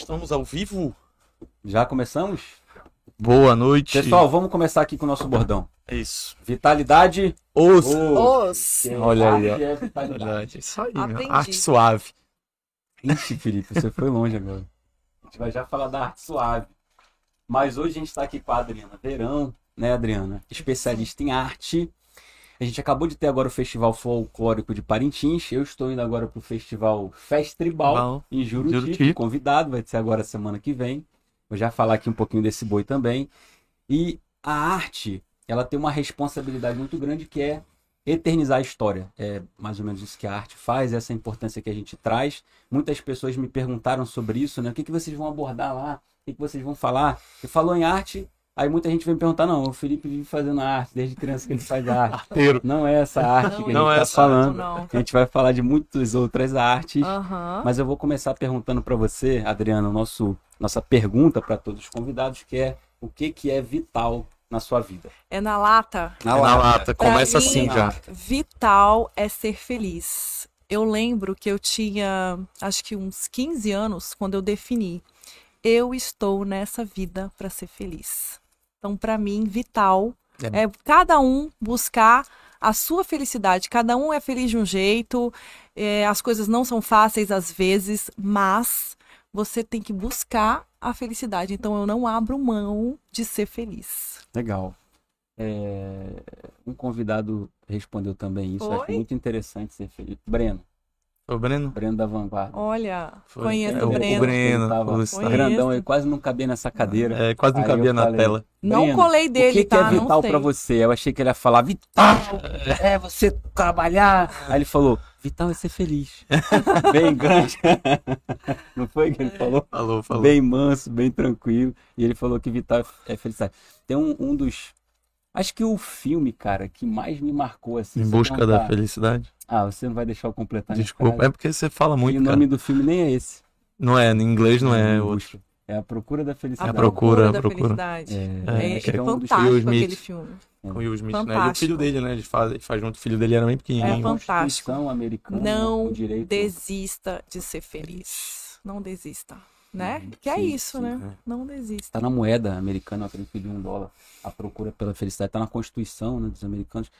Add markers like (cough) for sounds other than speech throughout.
Estamos ao vivo? Já começamos? Boa noite. Pessoal, vamos começar aqui com o nosso bordão. É isso. Vitalidade. Os. Os. Olha aí, ó. É vitalidade. Isso aí, meu. Arte suave. Ixi, Felipe, você foi longe agora. A gente vai já falar da arte suave. Mas hoje a gente está aqui com a Adriana Verão, né, Adriana? Especialista em arte. A gente acabou de ter agora o Festival Folclórico de Parintins. Eu estou indo agora para o Festival Festribal Bom, em Juruti, Juruti. convidado, vai ser agora semana que vem. Vou já falar aqui um pouquinho desse boi também. E a arte, ela tem uma responsabilidade muito grande que é eternizar a história. É mais ou menos isso que a arte faz, essa importância que a gente traz. Muitas pessoas me perguntaram sobre isso, né? O que, que vocês vão abordar lá? O que, que vocês vão falar? Você falou em arte, aí muita gente vem me perguntar, não, o Felipe vive fazendo arte, desde criança que ele faz arte. Arteiro. Não é essa arte que a Não gente é está essa falando. Não. A gente vai falar de muitas outras artes. Aham. Mas eu vou começar perguntando para você, Adriana, nosso nossa pergunta para todos os convidados, que é o que que é vital na sua vida? É na lata. Na lata. Pra Começa mim, assim já. Vital é ser feliz. Eu lembro que eu tinha, acho que uns 15 anos, quando eu defini. Eu estou nessa vida para ser feliz. Então, para mim, vital É. é cada um buscar a sua felicidade. Cada um é feliz de um jeito. é, as coisas não são fáceis às vezes, mas você tem que buscar a felicidade. Então, eu não abro mão de ser feliz. Legal. É, Um convidado respondeu também isso, acho muito interessante ser feliz. Breno, Ô, Breno. Breno da Vanguarda. Olha, Foi. conheço É, o o Breno. Breno. Ele tava o Conheço. grandão, ele quase não cabia nessa cadeira. É, quase não Aí cabia na falei, tela. Não Breno, colei O dele, que, que tá? é vital não sei. para você? Eu achei que ele ia falar vital, é você trabalhar. Aí ele falou, vital é ser feliz. (laughs) bem grande. (laughs) Não foi que ele falou? Falou, falou. bem manso, bem tranquilo. E ele falou que vital é felicidade. Tem um, um dos. Acho que o filme, cara, que mais me marcou assim. Em busca da felicidade. Ah, você não vai deixar eu completar Desculpa. É porque você fala E muito, o cara. nome do filme nem é esse. Não é, em inglês não é Em outro. busca. É a procura da A felicidade. procura, da a procura. felicidade. É, É, é um dos fantástico aquele filme. Com o Will Smith, né? E o Fantástico. filho dele, né? Ele faz, ele faz junto. O filho dele era bem pequenininho. É fantástico. Americana. Não o direito. desista de ser feliz. Não desista. Né? Uhum, que é sim, isso, sim, né? Não desista. Tá na moeda americana, acredito que de um dólar. A procura pela felicidade tá na Constituição né, dos americanos.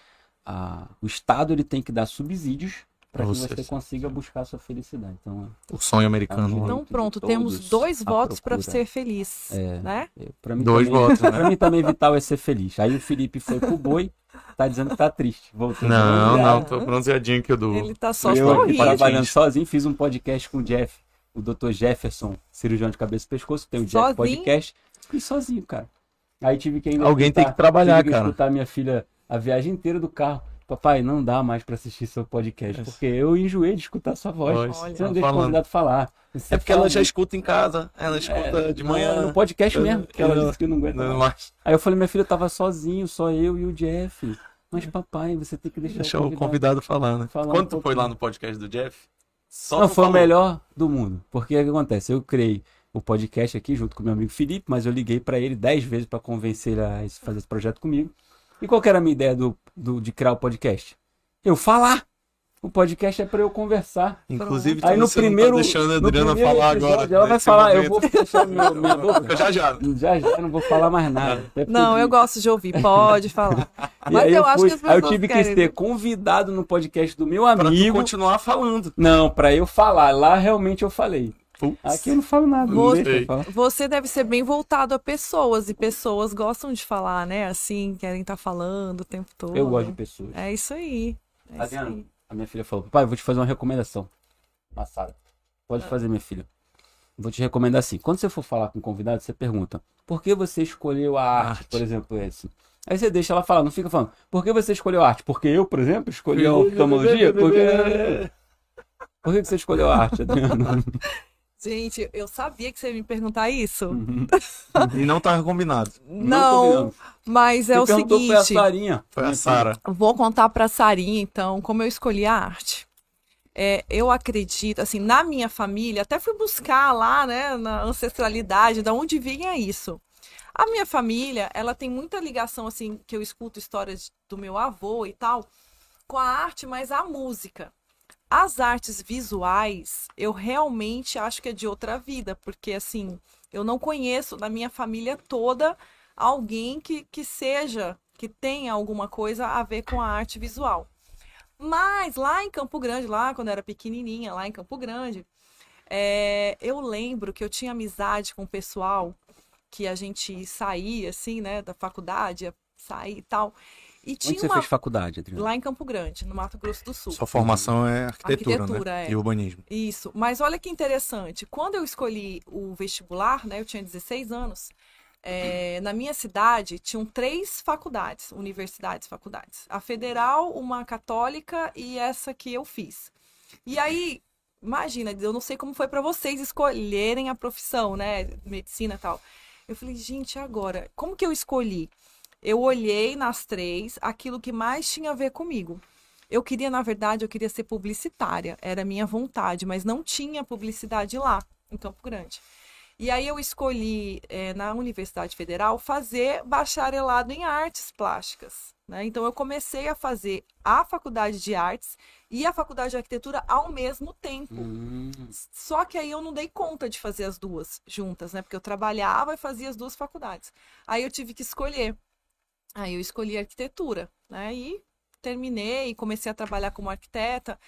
Ah, o Estado ele tem que dar subsídios para que você, sim. consiga buscar a sua felicidade. Então, O sonho americano. Direito Então pronto, temos dois votos para ser feliz, É. né? para mim Dois também, votos, né? Pra mim também vital é ser feliz. Aí o Felipe foi pro boi, tá dizendo que tá triste. Voltou Não, bronzeado. não, tô bronzeadinho que eu dou. Ele tá só eu sorrindo. trabalhando sozinho, fiz um podcast com o Jeff, o Dr. Jefferson, cirurgião de cabeça e pescoço, tem o Jeff Sozinho? Podcast. Fiz sozinho, cara. Aí tive que ainda Alguém tem que trabalhar, tive que cara. escutar minha filha a viagem inteira do carro. Papai, não dá mais pra assistir seu podcast, É. porque eu enjoei de escutar sua voz. Olha. Você não deixa o falando. convidado falar. Você É porque ela fala já muito. escuta em casa. Ela escuta de Não, manhã. no podcast mesmo, que ela Não, disse que não aguenta Não, mais. mas Aí eu falei, minha filha tava sozinho, só eu e o Jeff. Mas papai, você tem que deixar, deixa o o convidado falar, né? falar um tu foi lá no podcast do Jeff? Só Não, foi o falou. melhor do mundo. Porque o que acontece? Eu criei o podcast aqui junto com meu amigo Felipe, mas eu liguei pra ele dez vezes pra convencer ele a fazer esse projeto comigo. E qual que era a minha ideia do, do- de criar o podcast? Eu falar. O podcast é pra eu conversar. Inclusive, Aí no você primeiro. tá deixando a no Adriana primeiro falar episódio, agora. Ela vai falar, eu momento. vou fechar minha, minha boca. Já já. Já já não vou falar mais nada. Porque Não, eu gosto de ouvir, pode falar. (laughs) E Mas aí eu, acho fui- que as Aí eu tive que querem. ser convidado no podcast do meu Pra amigo. continuar falando. Não, pra eu falar. Lá realmente eu falei. Aqui eu não falo nada. Eu falar. Você deve ser bem voltado a pessoas, e pessoas gostam de falar, né? Assim, querem estar falando o tempo todo. Eu gosto de pessoas. É isso aí. É isso Adriano, aí. A minha filha falou: Pai, vou te fazer uma recomendação. Massada. Pode fazer, minha filha. Vou te recomendar assim. Quando você for falar com um convidado, você pergunta: Por que você escolheu a arte, Arte. por exemplo, esse? Aí você deixa ela falar, não fica falando: Por que você escolheu a arte? Porque eu, por exemplo, escolhi a oftalmologia? (laughs) Porque... Por que você escolheu a arte, Adriano? (laughs) Gente, eu sabia que você ia me perguntar isso. Uhum. E não tava combinado. (laughs) Não, combinamos. mas é Quem o perguntou foi a seguinte. Sarinha. Foi a Minha Sara. Vou contar para Sarinha, então, como eu escolhi a arte. É, eu acredito, assim, na minha família, até fui buscar lá, né, na ancestralidade, da onde vinha isso. A minha família, ela tem muita ligação, assim, que eu escuto histórias do meu avô e tal, com a arte, mas a música. As artes visuais, eu realmente acho que é de outra vida, porque assim, eu não conheço na minha família toda alguém que, que seja, que tenha alguma coisa a ver com a arte visual. Mas lá em Campo Grande, lá quando eu era pequenininha, lá em Campo Grande, é, eu lembro que eu tinha amizade com o pessoal que a gente saía, assim, né, da faculdade, sair e tal. E tinha Onde você uma... fez faculdade, Adriano? Lá em Campo Grande, no Mato Grosso do Sul. Sua formação é arquitetura, Arquitetura, né? é. E urbanismo. Isso. Mas olha que interessante. Quando eu escolhi o vestibular, né, eu tinha 16 anos, é, na minha cidade tinham três faculdades, universidades, faculdades. A federal, uma católica e essa que eu fiz. E aí, imagina, eu não sei como foi para vocês escolherem a profissão, né, medicina e tal. Eu falei, gente, agora, como que eu escolhi? Eu olhei nas três aquilo que mais tinha a ver comigo. Eu queria, na verdade, eu queria ser publicitária, era minha vontade, mas não tinha publicidade lá, em Campo Grande. E aí eu escolhi, eh, na Universidade Federal, fazer bacharelado em artes plásticas. Né? Então eu comecei a fazer a faculdade de artes e a faculdade de arquitetura ao mesmo tempo. Hum, Só que aí eu não dei conta de fazer as duas juntas, né? Porque eu trabalhava e fazia as duas faculdades. Aí eu tive que escolher. Aí eu escolhi arquitetura, né? E terminei, comecei a trabalhar como arquiteta.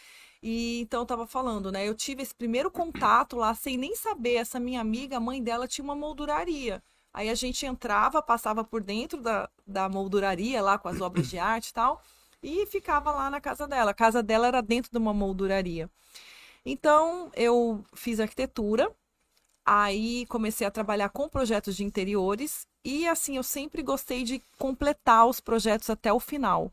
E então eu tava falando, né? Eu tive esse primeiro contato lá sem nem saber. Essa minha amiga, a mãe dela tinha uma molduraria. Aí a gente entrava, passava por dentro da, da molduraria lá com as obras de arte e tal, e ficava lá na casa dela. A casa dela era dentro de uma molduraria. Então eu fiz arquitetura, aí comecei a trabalhar com projetos de interiores e assim eu sempre gostei de completar os projetos até o final.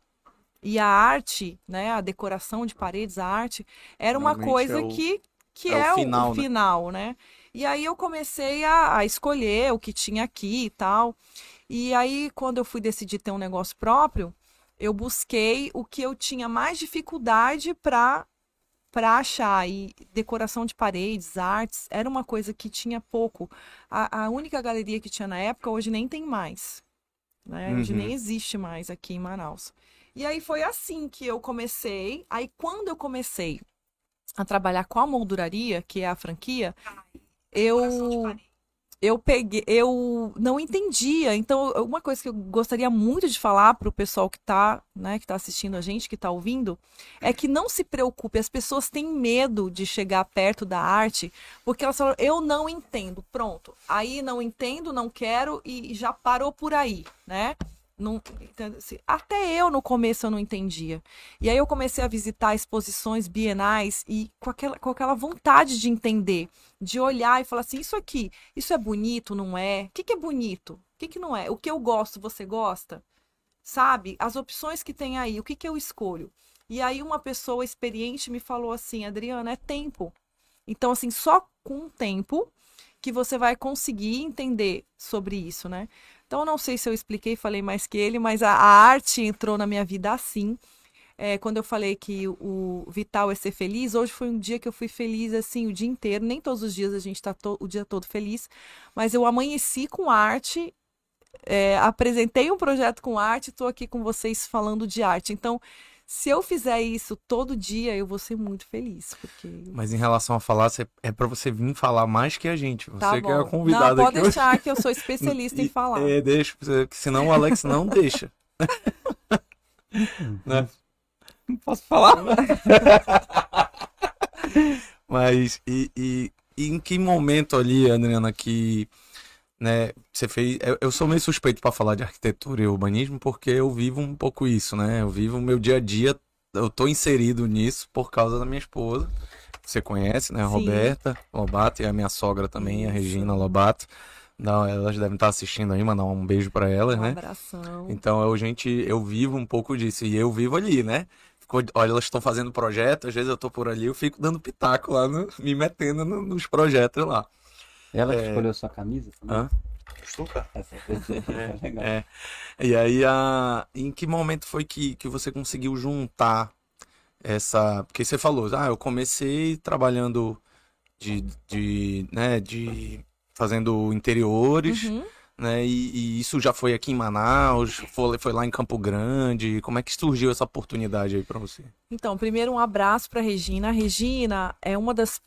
E a arte, né, a decoração de paredes, a arte, era uma Realmente coisa é o- que, que é o é, o final, o né? final, né? E aí eu comecei a, a escolher o que tinha aqui e tal. E aí, quando eu fui decidir ter um negócio próprio, eu busquei o que eu tinha mais dificuldade para para achar. E decoração de paredes, artes, era uma coisa que tinha pouco. A, a única galeria que tinha na época, hoje nem tem mais. Né? Hoje Uhum. nem existe mais aqui em Manaus. E aí foi assim que eu comecei. Aí, quando eu comecei a trabalhar com a molduraria, que é a franquia, eu eu peguei, eu não entendia. Então, uma coisa que eu gostaria muito de falar para o pessoal que está, né, que tá assistindo a gente, que está ouvindo, é que não se preocupe. As pessoas têm medo de chegar perto da arte, porque elas falam, eu não entendo. Pronto. Aí não entendo, não quero e já parou por aí, né? Não? Assim, até eu no começo eu não entendia. E aí eu comecei a visitar exposições bienais e com aquela, com aquela vontade de entender, de olhar e falar assim, isso aqui, isso é bonito, não é? O que, que é bonito? O que, que não é? O que eu gosto, você gosta? Sabe? As opções que tem aí, o que, que eu escolho? E aí uma pessoa experiente me falou assim, Adriana, é tempo. Então, assim, só com o tempo que você vai conseguir entender sobre isso, né? Então, não sei se eu expliquei, falei mais que ele, mas a, a arte entrou na minha vida assim. É, quando eu falei que o vital é ser feliz, hoje foi um dia que eu fui feliz assim o dia inteiro. Nem todos os dias a gente está o dia todo feliz, mas eu amanheci com arte, é, apresentei um projeto com arte, estou aqui com vocês falando de arte. Então, se eu fizer isso todo dia, eu vou ser muito feliz, porque Mas em relação a falar, é pra você vir falar mais que a gente. Você tá que é a convidada não, pode aqui hoje. deixar que eu sou especialista (laughs) em falar. É, deixa, que senão o Alex não deixa. (laughs) né? não posso falar. (laughs) Mas e, e- e em que momento ali, Adriana, que né, você fez. Eu, sou meio suspeito para falar de arquitetura e urbanismo porque eu vivo um pouco isso, né? Eu vivo o meu dia a dia, eu tô inserido nisso por causa da minha esposa. Você conhece, né? A Sim. Roberta Lobato e a minha sogra também, a. Regina Lobato. Não, elas devem estar assistindo aí, mandar um beijo para elas, Um né? abração. Então, eu, gente, eu vivo um pouco disso. E eu vivo ali, né? Olha, elas estão fazendo projeto, às vezes eu tô por ali, eu fico dando pitaco lá, no- me metendo no- nos projetos lá. Ela que É. escolheu sua camisa também? Hã? Estuca? (laughs) Essa é legal. É. E aí, a... em que momento foi que, que você conseguiu juntar essa. Porque você falou, ah, eu comecei trabalhando de, de, né, de fazendo interiores, Uhum. né? E, e isso já foi aqui em Manaus, foi, foi lá em Campo Grande. Como é que surgiu essa oportunidade aí para você? Então, primeiro um abraço para Regina. A Regina é uma das,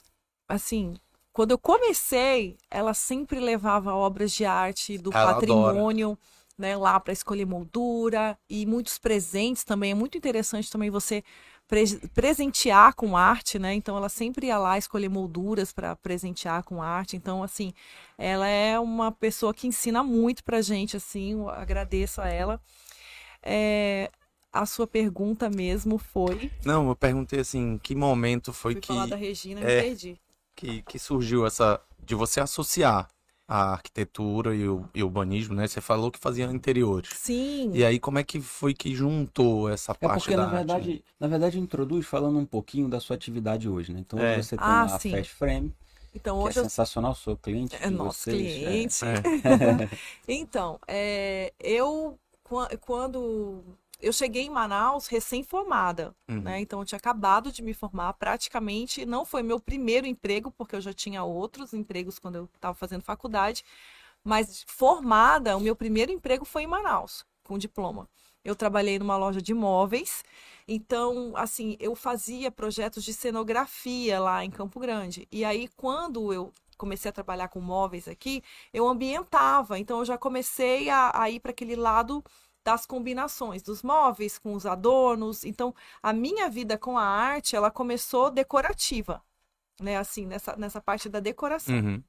assim, quando eu comecei, ela sempre levava obras de arte do Ela patrimônio, né, lá para escolher moldura e muitos presentes também. É muito interessante também você pre- presentear com arte, né? Então ela sempre ia lá escolher molduras para presentear com arte. Então assim, ela é uma pessoa que ensina muito pra gente, assim, eu agradeço a ela. É, a sua pergunta mesmo foi, Não, eu perguntei assim, que momento foi fui que, falar da Regina, me é, perdi. Que, que surgiu essa de você associar a arquitetura e o, e o urbanismo, né? Você falou que fazia interiores. Sim. E aí, como é que foi que juntou essa É parte porque, da na arte? verdade, na verdade, introduz falando um pouquinho da sua atividade hoje, né? Então, hoje É. você tem Ah, a sim. Fast Frame, Então que é hoje eu sensacional, sou cliente é de nosso vocês. cliente. É. (laughs) Então, é, eu qua- quando eu cheguei em Manaus recém-formada, Uhum. né? Então eu tinha acabado de me formar, praticamente não foi meu primeiro emprego, porque eu já tinha outros empregos quando eu estava fazendo faculdade, mas formada, o meu primeiro emprego foi em Manaus, com diploma. Eu trabalhei numa loja de móveis, então, assim, eu fazia projetos de cenografia lá em Campo Grande. E aí, quando eu comecei a trabalhar com móveis aqui, eu ambientava. Então, eu já comecei a, a ir para aquele lado das combinações dos móveis com os adornos. Então, a minha vida com a arte, ela começou decorativa, né? Assim, nessa, nessa parte da decoração. Uhum.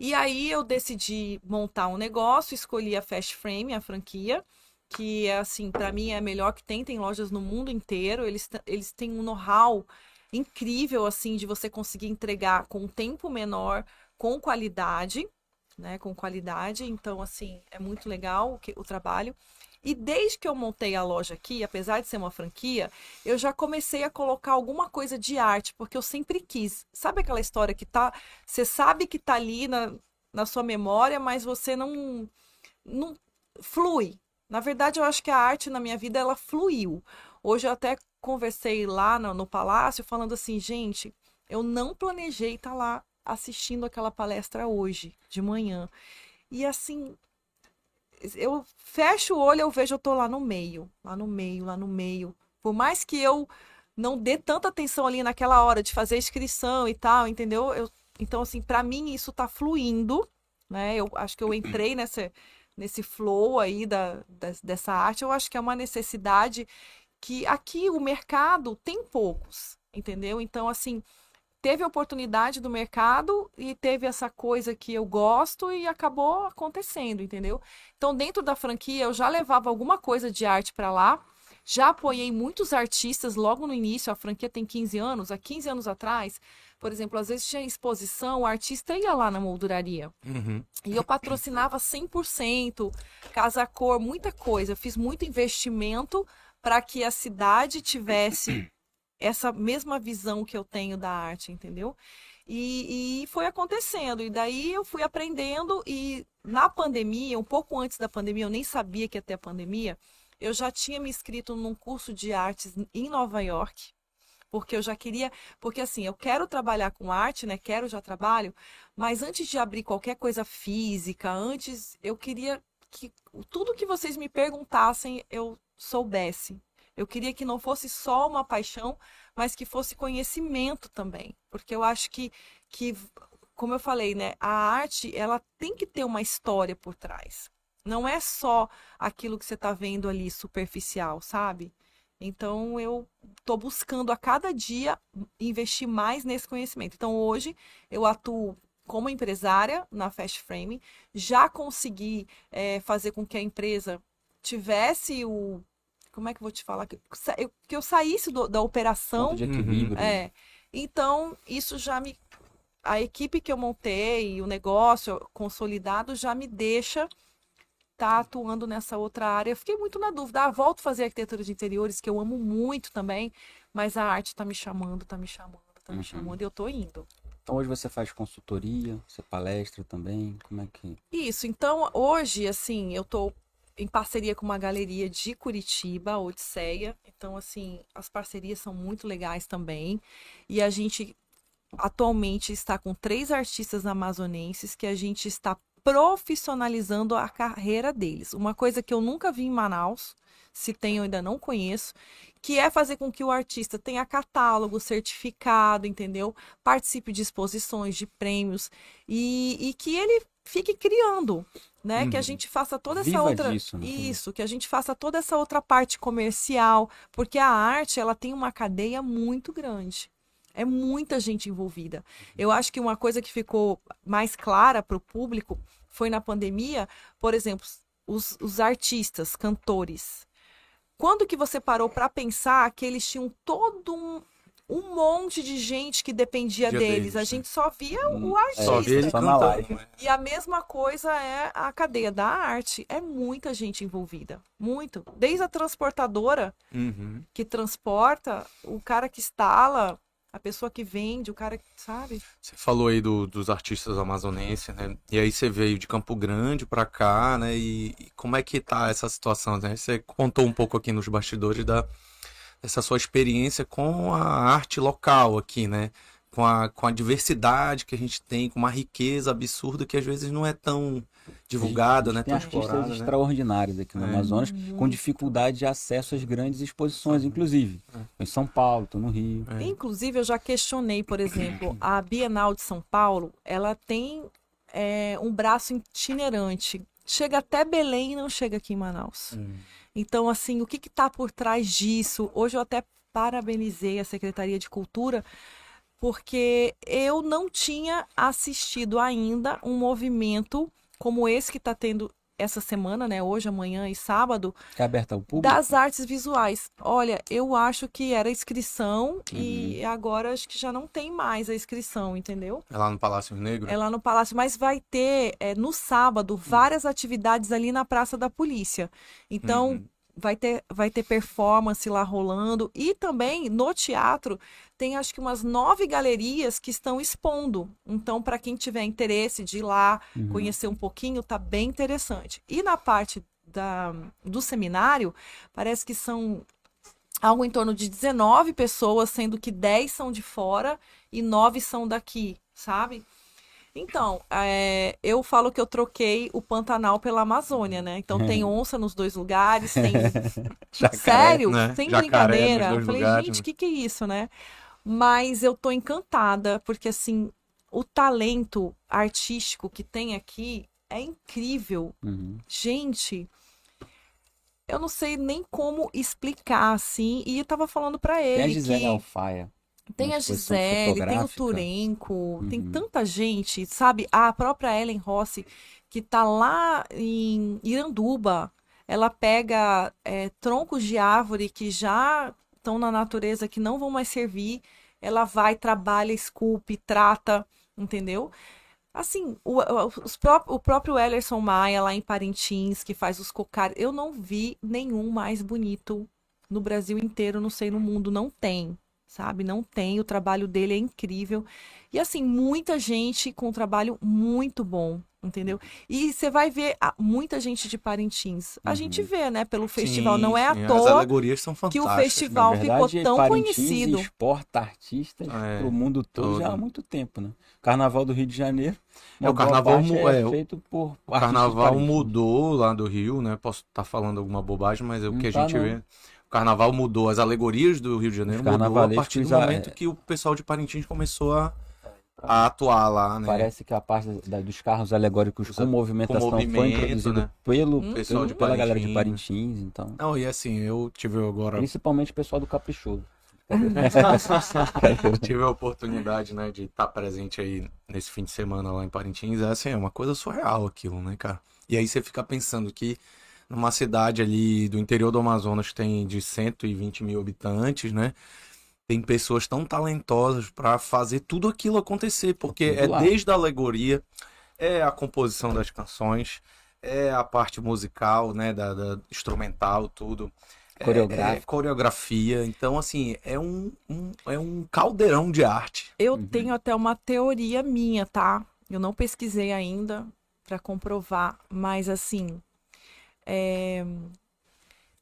E aí eu decidi montar um negócio, escolhi a Fast Frame, a franquia, que é assim, para mim é a melhor que tem, tem lojas no mundo inteiro, eles, eles têm um know-how incrível assim de você conseguir entregar com um tempo menor, com qualidade, né, com qualidade, então assim, é muito legal o, que, o trabalho. E desde que eu montei a loja aqui, apesar de ser uma franquia, eu já comecei a colocar alguma coisa de arte, porque eu sempre quis. Sabe aquela história que tá, você sabe que tá ali na, na sua memória, mas você não, não flui. Na verdade, eu acho que a arte na minha vida ela fluiu. Hoje eu até conversei lá no, no palácio falando assim, gente, eu não planejei estar lá assistindo aquela palestra hoje de manhã. E assim, eu fecho o olho, eu vejo eu tô lá no meio, lá no meio, lá no meio. Por mais que eu não dê tanta atenção ali naquela hora de fazer a inscrição e tal, entendeu? Eu, então, assim, para mim isso tá fluindo, né? Eu acho que eu entrei nessa, nesse flow aí da, da- dessa arte. Eu acho que é uma necessidade que aqui o mercado tem poucos, entendeu? Então, assim, teve a oportunidade do mercado e teve essa coisa que eu gosto e acabou acontecendo, entendeu? Então, dentro da franquia, eu já levava alguma coisa de arte para lá. Já apoiei muitos artistas logo no início. A franquia tem 15 anos. Há 15 anos atrás, por exemplo, às vezes tinha exposição, o artista ia lá na molduraria. Uhum. E eu patrocinava 100%, casa cor, muita coisa. Eu fiz muito investimento para que a cidade tivesse essa mesma visão que eu tenho da arte, entendeu? E, e foi acontecendo. E daí eu fui aprendendo. E na pandemia, um pouco antes da pandemia, eu nem sabia que ia ter a pandemia. Eu já tinha me inscrito num curso de artes em Nova York. Porque eu já queria. Porque assim, eu quero trabalhar com arte, né? Quero, já trabalho. Mas antes de abrir qualquer coisa física, antes eu queria que tudo que vocês me perguntassem eu soubesse. Eu queria que não fosse só uma paixão, mas que fosse conhecimento também. Porque eu acho que, que como eu falei, né, a arte, ela tem que ter uma história por trás. Não é só aquilo que você está vendo ali superficial, sabe? Então eu estou buscando a cada dia investir mais nesse conhecimento. Então hoje eu atuo como empresária na Fast Frame, já consegui eh, fazer com que a empresa tivesse o. Como é que eu vou te falar? Que eu, que eu saísse do- da operação. De equilíbrio. É. Então, isso já me. A equipe que eu montei, o negócio consolidado, já me deixa estar atuando nessa outra área. Eu fiquei muito na dúvida. Ah, volto a fazer arquitetura de interiores, que eu amo muito também, mas a arte está me chamando, está me chamando, está me Uhum. chamando, e eu tô indo. Então hoje você faz consultoria, você palestra também, como é que... Isso, então hoje, assim, eu tô em parceria com uma galeria de Curitiba, Odisseia. Então, assim, as parcerias são muito legais também. E a gente atualmente está com três artistas amazonenses que a gente está profissionalizando a carreira deles. Uma coisa que eu nunca vi em Manaus, se tem eu ainda não conheço, que é fazer com que o artista tenha catálogo, certificado, entendeu? Participe de exposições, de prêmios e, e que ele fique criando, né? Uhum. Que a uhum. gente faça toda essa Viva outra disso, né? isso, que a gente faça toda essa outra parte comercial, porque a arte ela tem uma cadeia muito grande. É muita gente envolvida. Eu acho que uma coisa que ficou mais clara para o público foi na pandemia, por exemplo, os, os artistas, cantores. Quando que você parou para pensar que eles tinham todo um, um monte de gente que dependia deles. deles. A né? gente só via hum, o artista. Só via ele cantando. Né? E a mesma coisa é a cadeia da arte. É muita gente envolvida. Muito. Desde a transportadora, uhum. que transporta, o cara que instala, a pessoa que vende, o cara que sabe. Você falou aí do, dos artistas amazonenses, né? E aí você veio de Campo Grande para cá, né? E, e, como é que tá essa situação, né? Você contou um pouco aqui nos bastidores da dessa sua experiência com a arte local aqui, né? Com a, com a diversidade que a gente tem, com uma riqueza absurda que às vezes não é tão divulgada, né? Tem artistas né? extraordinários aqui no é. Amazonas, uhum. com dificuldade de acesso às grandes exposições, inclusive. É. Em São Paulo, estou no Rio. É. Inclusive, eu já questionei, por exemplo, a Bienal de São Paulo, ela tem é, um braço itinerante. Chega até Belém e não chega aqui em Manaus. Hum. Então, assim, o que está por trás disso? Hoje eu até parabenizei a Secretaria de Cultura porque eu não tinha assistido ainda um movimento como esse que está tendo essa semana, né? Hoje, amanhã e sábado. É aberta ao público? Das artes visuais. Olha, eu acho que era inscrição uhum. e agora acho que já não tem mais a inscrição, entendeu? É lá no Palácio Negro? É lá no Palácio, mas vai ter é, no sábado várias uhum. atividades ali na Praça da Polícia. Então, uhum vai ter, vai ter performance lá rolando. E também no teatro tem acho que umas nove galerias que estão expondo. Então, para quem tiver interesse de ir lá uhum. conhecer um pouquinho, tá bem interessante. E na parte da, do seminário, parece que são algo em torno de 19 pessoas, sendo que 10 são de fora e 9 são daqui, sabe? Então, é, eu falo que eu troquei o Pantanal pela Amazônia, né? Então é. tem onça nos dois lugares, tem. (laughs) Jacaré, Sério? Né? Sem Jacaré brincadeira. Eu falei, lugares, gente, o né? que, que é isso, né? Mas eu tô encantada, porque assim, o talento artístico que tem aqui é incrível. Uhum. Gente, eu não sei nem como explicar, assim. E eu tava falando para ele. É a Gisele que... Alfaia. Tem a Gisele, tem o Turenco, uhum. tem tanta gente, sabe? A própria Ellen Rossi, que tá lá em Iranduba, ela pega é, troncos de árvore que já estão na natureza, que não vão mais servir, ela vai, trabalha, esculpe, trata, entendeu? Assim, o, os pró o próprio Ellerson Maia, lá em Parintins, que faz os cocares, eu não vi nenhum mais bonito no Brasil inteiro, não sei, no mundo, não tem sabe? Não tem, o trabalho dele é incrível. E assim, muita gente com um trabalho muito bom, entendeu? E você vai ver ah, muita gente de Parintins. A uhum. gente vê, né, pelo festival. Sim, Não é sim. à toa As alegorias são fantásticas. que o festival verdade, ficou tão Parintins conhecido. exporta artistas é, para o mundo todo, todo, já há muito tempo, né? Carnaval do Rio de Janeiro. É, o carnaval é, é feito por o carnaval mudou lá do Rio, né? Posso estar tá falando alguma bobagem, mas é o que a tá gente vê carnaval mudou, as alegorias do Rio de Janeiro mudou a partir do momento que o pessoal de Parintins começou a, a atuar lá, né? Parece que a parte da, dos carros alegóricos com movimentação com foi introduzida né? pelo, hum, pessoal de pela galera de Parintins, então. Não, e assim, eu tive agora... Principalmente o pessoal do Caprichoso. (laughs) tive a oportunidade, né, de estar presente aí nesse fim de semana lá em Parintins. É assim, é uma coisa surreal aquilo, né, cara? E aí você fica pensando que numa cidade ali do interior do Amazonas que tem de 120 mil habitantes, né? Tem pessoas tão talentosas para fazer tudo aquilo acontecer, porque é lá. desde a alegoria, é a composição das canções, é a parte musical, né, da, da instrumental, tudo. É, é, coreografia. Então, assim, é um, um, é um caldeirão de arte. Eu uhum. tenho até uma teoria minha, tá? Eu não pesquisei ainda para comprovar, mas assim, é...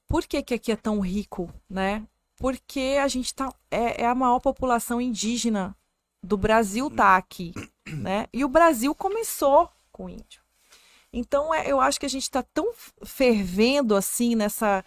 Por que, que aqui é tão rico, né? Porque a gente tá. É, é a maior população indígena do Brasil tá aqui, né? E o Brasil começou com o índio. Então, é, eu acho que a gente está tão fervendo assim nessa.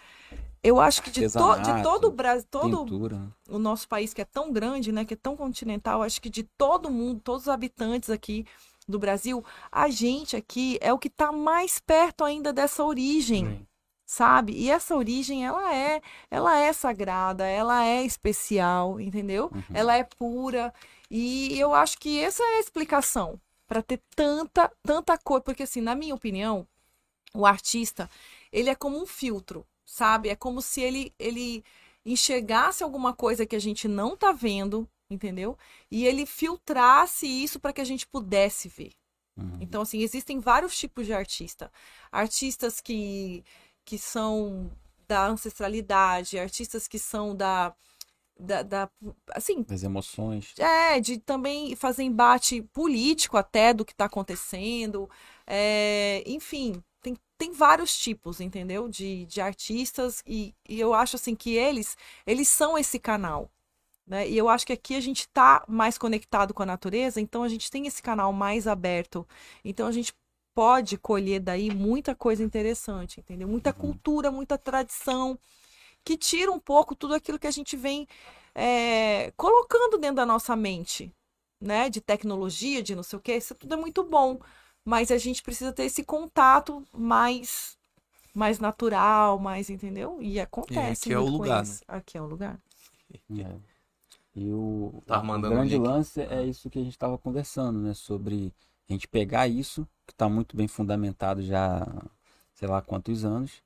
Eu acho que de, to, de todo o Brasil, todo Pintura. o nosso país que é tão grande, né, que é tão continental, acho que de todo mundo, todos os habitantes aqui do Brasil, a gente aqui é o que está mais perto ainda dessa origem, Sim. sabe? E essa origem, ela é, ela é sagrada, ela é especial, entendeu? Uhum. Ela é pura. E eu acho que essa é a explicação para ter tanta, tanta coisa, porque assim, na minha opinião, o artista, ele é como um filtro, sabe? É como se ele ele enxergasse alguma coisa que a gente não tá vendo, entendeu? E ele filtrasse isso para que a gente pudesse ver. Uhum. Então, assim, existem vários tipos de artista. Artistas que, que são da ancestralidade, artistas que são da, da, da- assim, As emoções. é, de também fazer embate político até do que está acontecendo. É, enfim, tem, tem vários tipos, entendeu? De, de artistas, e, e eu acho assim que eles, eles são esse canal. Né? E eu acho que aqui a gente está mais conectado com a natureza, então a gente tem esse canal mais aberto. Então a gente pode colher daí muita coisa interessante, entendeu? Muita Uhum. cultura, muita tradição, que tira um pouco tudo aquilo que a gente vem é, colocando dentro da nossa mente, né? De tecnologia, de não sei o quê, isso tudo é muito bom. Mas a gente precisa ter esse contato mais, mais natural, mais, entendeu? E acontece. aqui é o muito com lugar, eles. Aqui é o lugar. É. E o, Tá o grande link. lance é isso que a gente estava conversando, né? Sobre a gente pegar isso, que está muito bem fundamentado já, sei lá quantos anos,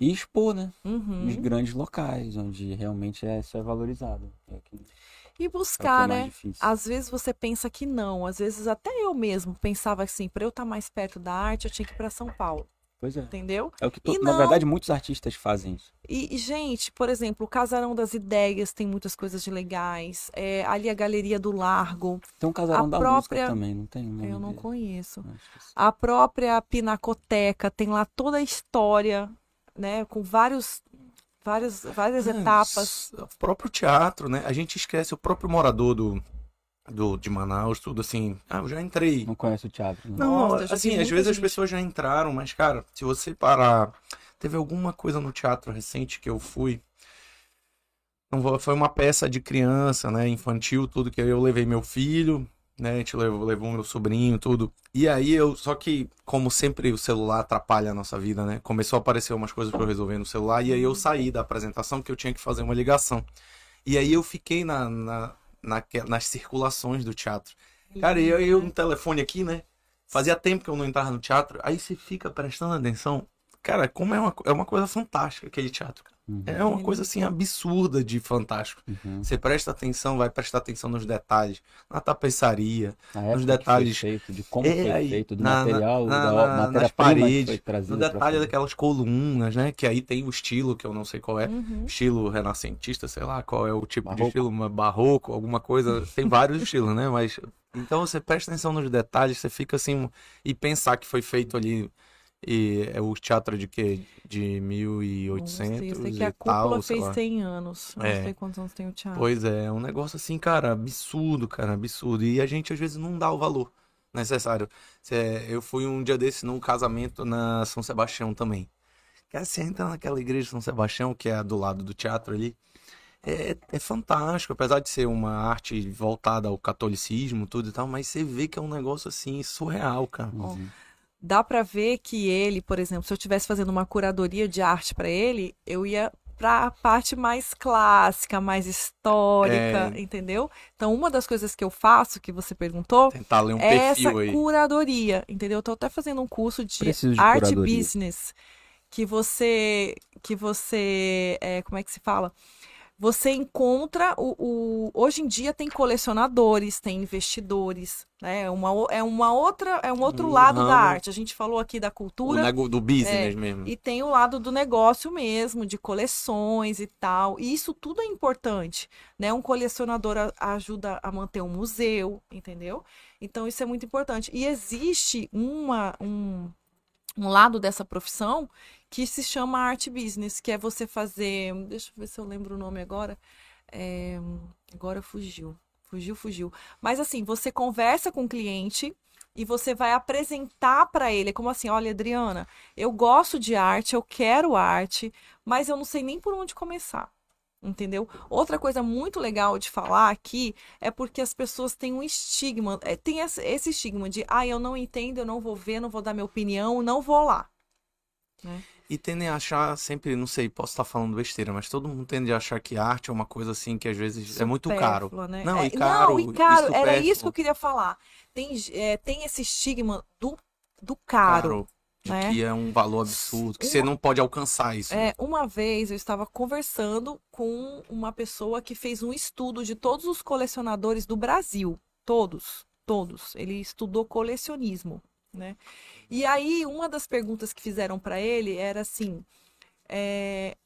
e expor, né? Uhum. Nos grandes locais, onde realmente é, isso é valorizado. É que- é E é buscar, mais né? difícil. Às vezes você pensa que não, às vezes até eu mesmo pensava assim, para eu estar mais perto da arte, eu tinha que ir para São Paulo, Pois é. entendeu? É o que to- E Na não. verdade, muitos artistas fazem isso. E, e, gente, por exemplo, o Casarão das Ideias tem muitas coisas de legais. É, ali a Galeria do Largo, Tem um casarão A da própria- música também, não tem? eu não dele? conheço. A própria Pinacoteca tem lá toda a história, né? Com vários, várias, várias É, etapas. O próprio teatro, né? A gente esquece o próprio morador do, do, de Manaus, tudo assim. Ah, eu já entrei. Não conhece o teatro, né? Não, Nossa, assim, às vezes as gente. pessoas já entraram, mas, cara, se você parar. Teve alguma coisa no teatro recente que eu fui. Não vou- Foi uma peça de criança, né? Infantil, tudo, que eu levei meu filho, né? A gente levou, levou meu sobrinho, tudo. E aí eu. Só que, como sempre, o celular atrapalha a nossa vida, né? Começou a aparecer umas coisas pra eu resolver no celular. E aí eu saí da apresentação porque eu tinha que fazer uma ligação. E aí eu fiquei na, na, naque- nas circulações do teatro. Cara, e eu, eu no telefone aqui, né? Fazia tempo que eu não entrava no teatro. Aí você fica prestando atenção. Cara, como é uma, é uma coisa fantástica aquele teatro. cara. Uhum, É uma coisa assim absurda de fantástico. uhum. Você presta atenção, vai prestar atenção nos detalhes, na tapeçaria, que detalhes- foi feito, de como É, foi feito, do na- material, na- da na- nas paredes, no detalhe daquelas colunas, né? Que aí tem o estilo, que eu não sei qual é. Uhum. Estilo renascentista, sei lá qual é o tipo de Barroco. estilo, mas barroco, alguma coisa. Tem vários (laughs) estilos, né? Mas. Então você presta atenção nos detalhes, você fica assim. E pensar que foi feito ali. E é o teatro de quê? De Não sei, eu 1800 sei que e a cúpula fez lá. 100 anos. Eu É. Não sei quantos anos tem o teatro. Pois é, é um negócio assim, cara, absurdo, cara, absurdo. E a gente às vezes não dá o valor necessário. Eu fui um dia desse num casamento na São Sebastião também. Cara, você entra naquela igreja de São Sebastião, que é do lado do teatro ali. É, é fantástico, apesar de ser uma arte voltada ao catolicismo, tudo e tal, mas você vê que é um negócio assim, surreal, cara. Uhum. Dá pra ver que ele, por exemplo, se eu estivesse fazendo uma curadoria de arte pra ele, eu ia pra parte mais clássica, mais histórica, É. entendeu? Então, uma das coisas que eu faço, que você perguntou, Tentar ler um é essa aí. curadoria, entendeu? Eu tô até fazendo um curso de de art curadoria. business que você que você é, como é que se fala? Você encontra o, o- hoje em dia tem colecionadores, tem investidores, né? É uma, o- é uma outra é um outro Um lado da arte. A gente falou aqui da O cultura nego do business É, mesmo. e tem o lado do negócio mesmo, de coleções e tal. E isso tudo é importante, né? Um colecionador ajuda a manter um museu, entendeu? Então isso é muito importante. E existe uma, um, um lado dessa profissão que se chama art business, que é você fazer. Deixa eu ver se eu lembro o nome agora. É, agora fugiu. Fugiu, fugiu. Mas assim, você conversa com o cliente, e você vai apresentar para ele, é como assim, olha, Adriana, eu gosto de arte, eu quero arte, mas eu não sei nem por onde começar. Entendeu? Outra coisa muito legal de falar aqui é porque as pessoas têm um estigma, é, tem esse, esse estigma de, ah, eu não entendo, eu não vou ver, não vou dar minha opinião, não vou lá. Né? E tendem a achar sempre, não sei, posso estar falando besteira, mas todo mundo tende a achar que arte é uma coisa assim que às vezes é muito caro. Né? Não, É, e caro. não, e caro, e era isso que eu queria falar. Tem, é, tem esse estigma do, do caro. de né? que é um valor absurdo, que Uma- você não pode alcançar isso. É, uma vez eu estava conversando com uma pessoa que fez um estudo de todos os colecionadores do Brasil. Todos, todos. Ele estudou colecionismo, né? E aí, uma das perguntas que fizeram para ele era assim: é,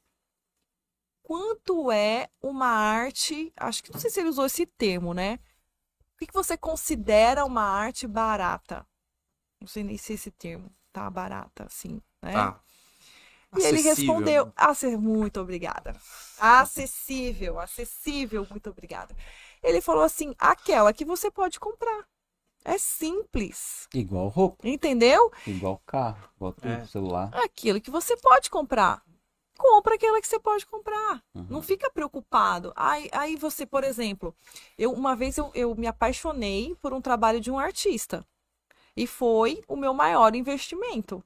quanto é uma arte? Acho que não sei se ele usou esse termo, né? O que que você considera uma arte barata? Não sei nem se esse termo tá barata, assim, né? Tá. E ele respondeu: ah, ser- muito obrigada. Acessível, acessível, muito obrigada. Ele falou assim: aquela que você pode comprar. É simples. Igual roupa, Entendeu? igual carro, igual tudo, É. celular. Aquilo que você pode comprar. Compra aquela que você pode comprar. Uhum. Não fica preocupado. Aí, aí você, por exemplo, eu uma vez eu, eu me apaixonei por um trabalho de um artista. E foi o meu maior investimento.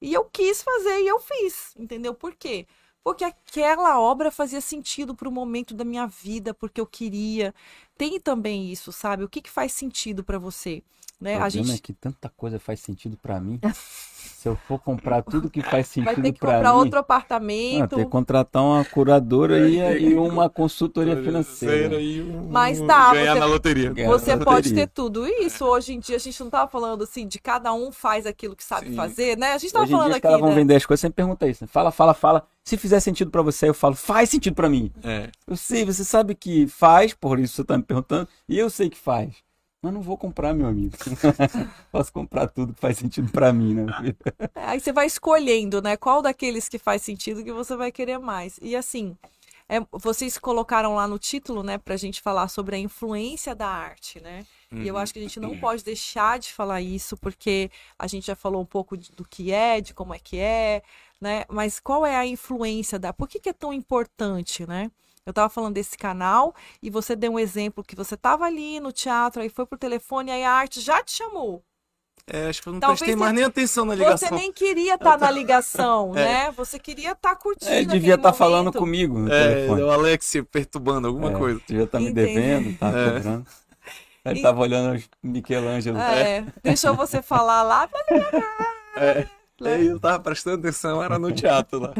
E eu quis fazer e eu fiz. Entendeu? Por quê? Porque aquela obra fazia sentido para o momento da minha vida, porque eu queria. Tem também isso, sabe? O que, que faz sentido para você? Né? O A gente é que tanta coisa faz sentido pra mim. (laughs) Se eu for comprar tudo que faz vai sentido ter que pra comprar mim, outro ah, apartamento. tem que contratar uma curadora e, (laughs) e uma consultoria financeira. e um- Mas tá, ganhar você- na loteria. Você na pode loteria. ter tudo isso. Hoje em dia a gente não tava falando assim de cada um faz aquilo que sabe Sim. fazer, né? A gente tava Hoje em dia falando os aqui, caras vão né? vender as coisas, sempre pergunta isso. né? Fala, fala, fala. Se fizer sentido pra você, eu falo, faz sentido pra mim. É. Eu sei, você sabe que faz, por isso você tá me perguntando, e eu sei que faz. Mas não vou comprar, meu amigo. (laughs) Posso comprar tudo que faz sentido pra mim, né? É, (laughs) Aí você vai escolhendo, né? Qual daqueles que faz sentido que você vai querer mais. E assim, é, vocês colocaram lá no título, né, pra gente falar sobre a influência da arte, né? E eu Uhum. acho que a gente não pode deixar de falar isso, porque a gente já falou um pouco de- do que é, de como é que é, né? Mas qual é a influência da. Por que, que é tão importante, né? Eu tava falando desse canal e você deu um exemplo que você tava ali no teatro, aí foi pro telefone, aí a arte já te chamou. É, acho que eu não Talvez prestei você- mais nem atenção na Você ligação. nem queria estar na ligação, (laughs) né? Você queria estar curtindo. É, devia estar falando momento. comigo no É, telefone. o Alex perturbando alguma É, coisa. Devia estar me Entendi. devendo, tá É. cobrando. Ele E- tava olhando Michelangelo. É, deixou você falar lá. (laughs) É. (laughs) Aí eu tava prestando atenção, era no teatro lá.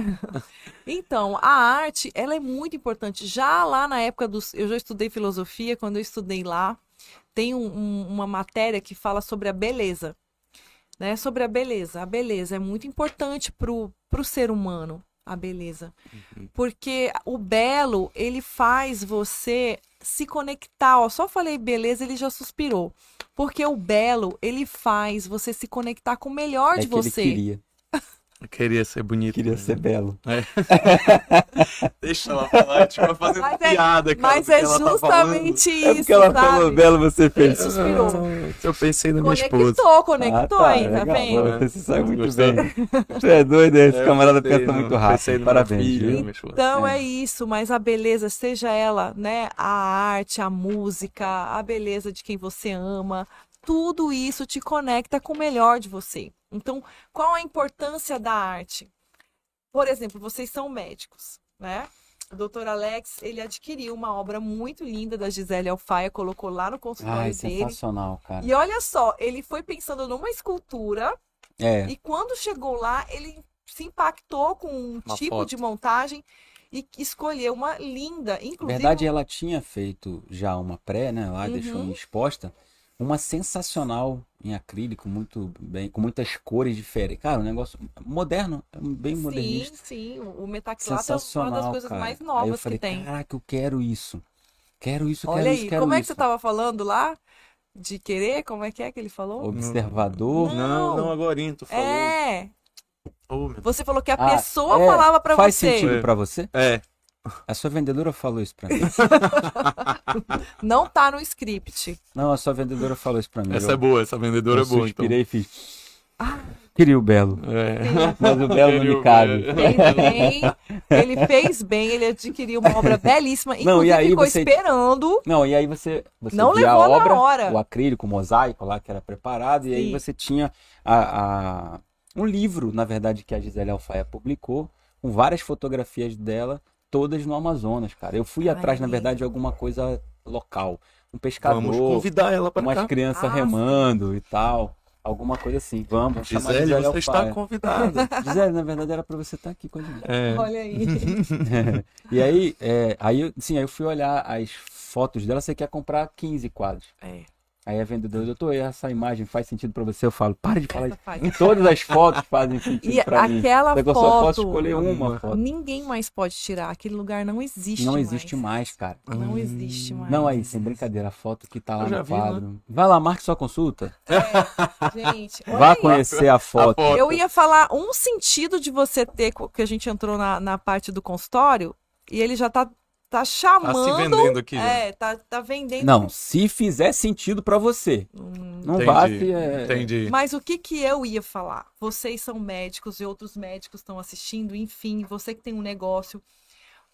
Então, a arte, ela é muito importante. Já lá na época dos. Eu já estudei filosofia, quando eu estudei lá, tem um- um- uma matéria que fala sobre a beleza. Né? Sobre a beleza. A beleza é muito importante pro, pro ser humano, a beleza. Porque o belo, ele faz você se conectar. Ó, só falei beleza, ele já suspirou. Porque o belo, ele faz você se conectar com o melhor É de que ele você. queria. Eu queria ser bonito. Queria né? ser belo. (laughs) Deixa ela falar, vai fazendo Mas é- piada, cara. Mas é tá justamente É isso, porque ela sabe? falou belo, você fez. Ele suspirou. Eu pensei na minha esposa. Conectou, conectou Ah, aí, tá legal. vendo? Você sabe muito Gostou? bem. Você é doido, esse É, camarada pensei pensa no- muito pensei rápido. Parabéns. filho. Então É. é isso, mas a beleza, seja ela, né, a arte, a música, a beleza de quem você ama, tudo isso te conecta com o melhor de você. Então, qual a importância da arte? Por exemplo, vocês são médicos, né? O doutor Alex, ele adquiriu uma obra muito linda da Gisele Alfaia, colocou lá no consultório Ai, dele. sensacional, cara. E olha só, ele foi pensando numa escultura É, e quando chegou lá, ele se impactou com um Uma tipo foto. de montagem e escolheu uma linda, na inclusive. verdade ela tinha feito já uma pré, né, lá, Uhum. deixou exposta, uma sensacional em acrílico, muito bem, com muitas cores diferentes. Cara, um negócio moderno, é bem sim, modernista. sim, o metacrilato é uma Sensacional, das coisas cara. mais Aí eu novas falei, que tem. caraca, eu quero isso. Quero isso, Olha quero aí, isso, quero como é que isso. você estava falando lá? De querer? Como é que é que ele falou? Observador. Não, Não. não, agora tu falou. É, Oh, meu você falou que a Ah, pessoa é, falava pra Faz você. sentido É. pra você? É, A sua vendedora falou isso pra mim. (laughs) Não tá no script. Não, a sua vendedora falou isso pra mim. Essa eu, é boa, essa vendedora eu é boa. Então. suspirei e fiz. Queria o Belo. É. (laughs) Mas o Belo não Queria me o cabe. Bem, ele fez bem, ele adquiriu uma obra belíssima. Inclusive, Não, e aí ficou você- esperando. Não, e aí você, você Não a levou na obra, hora. o acrílico, o mosaico lá que era preparado, e aí você tinha a, a- um livro, na verdade, que a Gisele Alfaia publicou, com várias fotografias dela, todas no Amazonas, cara. Eu fui Ai, atrás, na verdade, de alguma coisa local. Um Vamos pescador, convidar ela para umas cá. crianças Ah, remando e tal. Alguma coisa assim. Vamos, vamos Gisele, Gisele você está convidada. (laughs) Gisele, na verdade, era pra você estar aqui com a gente. É. Olha aí. (laughs) e aí, é, aí, eu- sim, aí eu fui olhar as fotos dela, você quer comprar 15 quadros. É, Aí a vendedora, doutor, essa imagem faz sentido pra você? Eu falo, para de falar isso. faz. Todas as fotos fazem sentido E pra mim. aquela Só que eu só posso foto, escolher uma foto. ninguém mais pode tirar. Aquele lugar não existe Não mais. existe mais, cara. Não existe mais. Não, aí, sem brincadeira, a foto que tá lá no vi, né? quadro. Vai lá, marque sua consulta. Gente, (laughs) olha Vá aí. conhecer a foto. foto. Eu ia falar um sentido de você ter, que a gente entrou na, na parte do consultório, e ele já tá, tá chamando. Tá se vendendo aqui. É, tá, tá vendendo. Não, se fizer sentido pra você. Hum, Não se... É... Entendi. Mas o que que eu ia falar? Vocês são médicos e outros médicos estão assistindo, enfim, você que tem um negócio,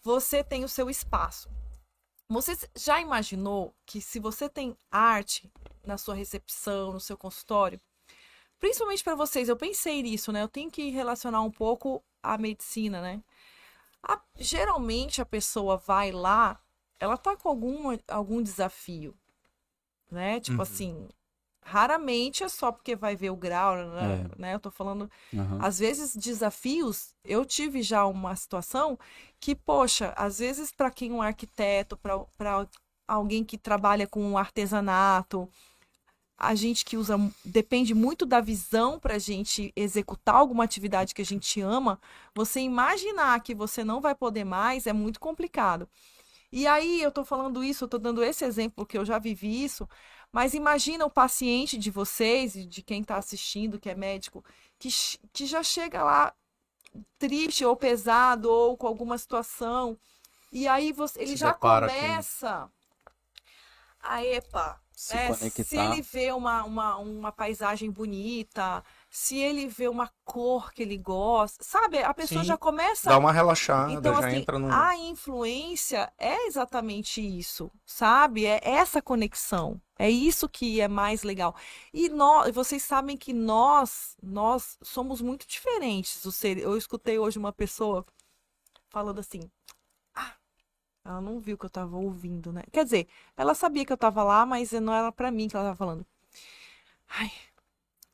você tem o seu espaço. Você já imaginou que se você tem arte na sua recepção, no seu consultório, principalmente para vocês, eu pensei nisso, né? Eu tenho que relacionar um pouco a medicina, né? A- geralmente a pessoa vai lá, ela tá com algum, algum desafio, né? Tipo Uhum. assim, raramente é só porque vai ver o grau, né? É. né? Eu tô falando Aham. às vezes, desafios, eu tive já uma situação que, poxa, às vezes, para quem é um arquiteto, para alguém que trabalha com artesanato, a gente que usa, depende muito da visão para a gente executar alguma atividade que a gente ama, você imaginar que você não vai poder mais é muito complicado. E aí, eu tô falando isso, eu tô dando esse exemplo que eu já vivi isso, mas imagina o paciente de vocês e de quem está assistindo, que é médico, que, que já chega lá triste ou pesado ou com alguma situação. E aí você, ele Se já depara com- começa a epa, Se né? conectar. Se ele vê uma, uma, uma paisagem bonita, se ele vê uma cor que ele gosta, sabe? A pessoa Sim. já começa Dá uma relaxada, então, já assim, entra no. a influência é exatamente isso, sabe? É essa conexão. É isso que é mais legal. E nós, vocês sabem que nós, nós somos muito diferentes. Eu escutei hoje uma pessoa falando assim: "Ah, ela não viu que eu tava ouvindo, né? Quer dizer, ela sabia que eu tava lá, mas não era pra mim que ela tava falando. Ai,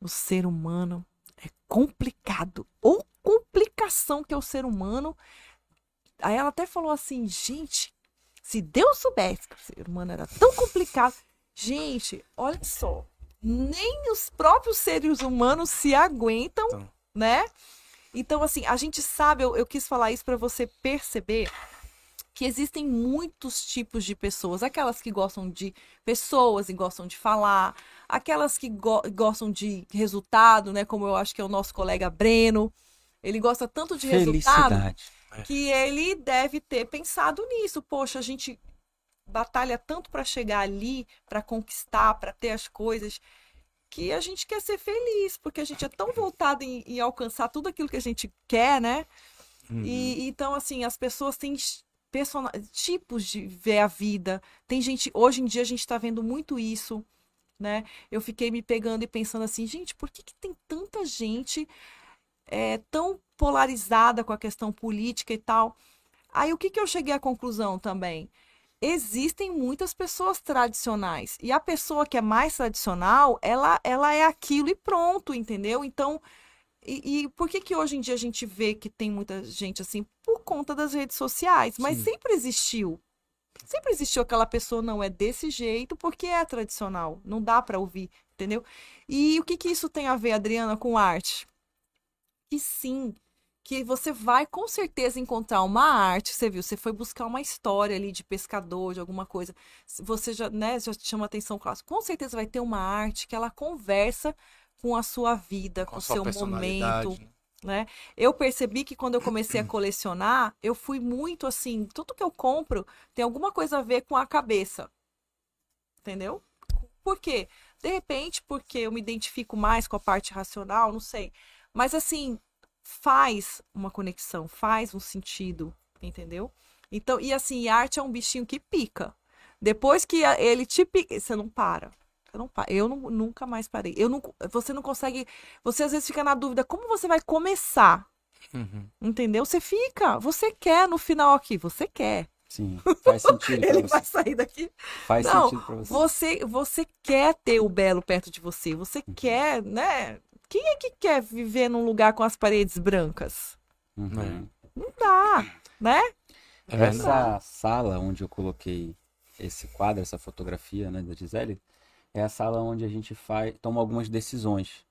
o ser humano é complicado. Ou complicação que é o ser humano. Aí ela até falou assim, gente, se Deus soubesse que o ser humano era tão complicado. Gente, olha só. Nem os próprios seres humanos se aguentam, Então. né? Então, assim, a gente sabe, eu, eu quis falar isso para você perceber que existem muitos tipos de pessoas. Aquelas que gostam de pessoas e gostam de falar, aquelas que go- gostam de resultado, né? Como eu acho que é o nosso colega Breno. Ele gosta tanto de resultado Felicidade. que ele deve ter pensado nisso. Poxa, a gente batalha tanto para chegar ali, para conquistar, para ter as coisas, que a gente quer ser feliz, porque a gente é tão voltado em, em alcançar tudo aquilo que a gente quer, né? Uhum. E então, assim, as pessoas têm persona- tipos de ver a vida. Tem gente, hoje em dia a gente está vendo muito isso, né? Eu fiquei me pegando e pensando assim, gente, por que, que tem tanta gente é, tão polarizada com a questão política e tal? Aí o que, que eu cheguei à conclusão também? Existem muitas pessoas tradicionais. E a pessoa que é mais tradicional, ela, ela é aquilo e pronto, entendeu? Então, e, e por que que hoje em dia a gente vê que tem muita gente assim? Por conta das redes sociais. Mas Sim. sempre existiu. Sempre existiu aquela pessoa não é desse jeito porque é tradicional. Não dá para ouvir, entendeu? E o que que isso tem a ver, Adriana, com arte? Que sim, que você vai com certeza encontrar uma arte, você viu, você foi buscar uma história ali de pescador, de alguma coisa, você já, né, já te chama atenção clássica, com certeza vai ter uma arte que ela conversa com a sua vida, com, o seu momento, né? Eu percebi que quando eu comecei a colecionar, eu fui muito assim, tudo que eu compro tem alguma coisa a ver com a cabeça. Entendeu? Por quê? De repente, porque eu me identifico mais com a parte racional, não sei. Mas assim, faz uma conexão, faz um sentido, entendeu? Então, e assim, arte é um bichinho que pica. Depois que ele te pica, você não para. Eu, não, eu não, nunca mais parei. Eu não, você não consegue. Você às vezes fica na dúvida como você vai começar. Uhum. Entendeu? Você fica. Você quer no final aqui. Você quer. Sim, faz sentido. (laughs) Ele pra vai você. sair daqui. Faz Não, sentido pra você. Você, você quer ter o belo perto de você. Você Uhum. quer, né? Quem é que quer viver num lugar com as paredes brancas? Uhum. Não dá, né? É. Essa sala onde eu coloquei esse quadro, essa fotografia né, da Gisele, é a sala onde a gente faz, toma algumas decisões,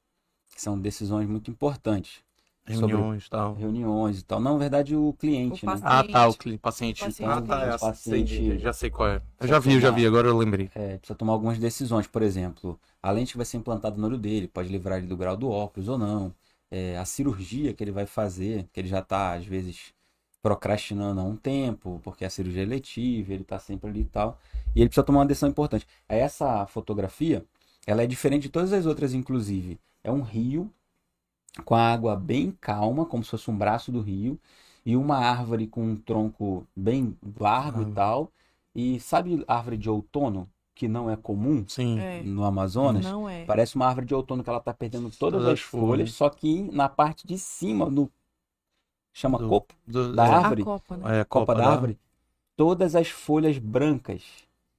que são decisões muito importantes. Reuniões e tal. Reuniões e tal. Não, na verdade, o cliente, O né? Ah, tá, o cli- paciente. Paciente. Ah, tá, essa, Paciente. sei, já sei qual é. Eu já vi, eu já vi, agora eu lembrei. É, precisa tomar algumas decisões. Por exemplo, a lente que vai ser implantada no olho dele pode livrar ele do grau do óculos ou não. É, a cirurgia que ele vai fazer, que ele já está, às vezes, procrastinando há um tempo, porque a cirurgia é letiva, ele está sempre ali e tal. E ele precisa tomar uma decisão importante. Essa fotografia, ela é diferente de todas as outras, inclusive. É um rio com a água bem calma, como se fosse um braço do rio, e uma árvore com um tronco bem largo Ah. e tal. E sabe árvore de outono, que não é comum Sim. É, no Amazonas? não é. Parece uma árvore de outono que ela tá perdendo todas, Todas as as folhas, folhas. só que na parte de cima, no chama Do- copo, Do- da é, árvore. A copa, né? É, copa da árvore, todas as folhas brancas.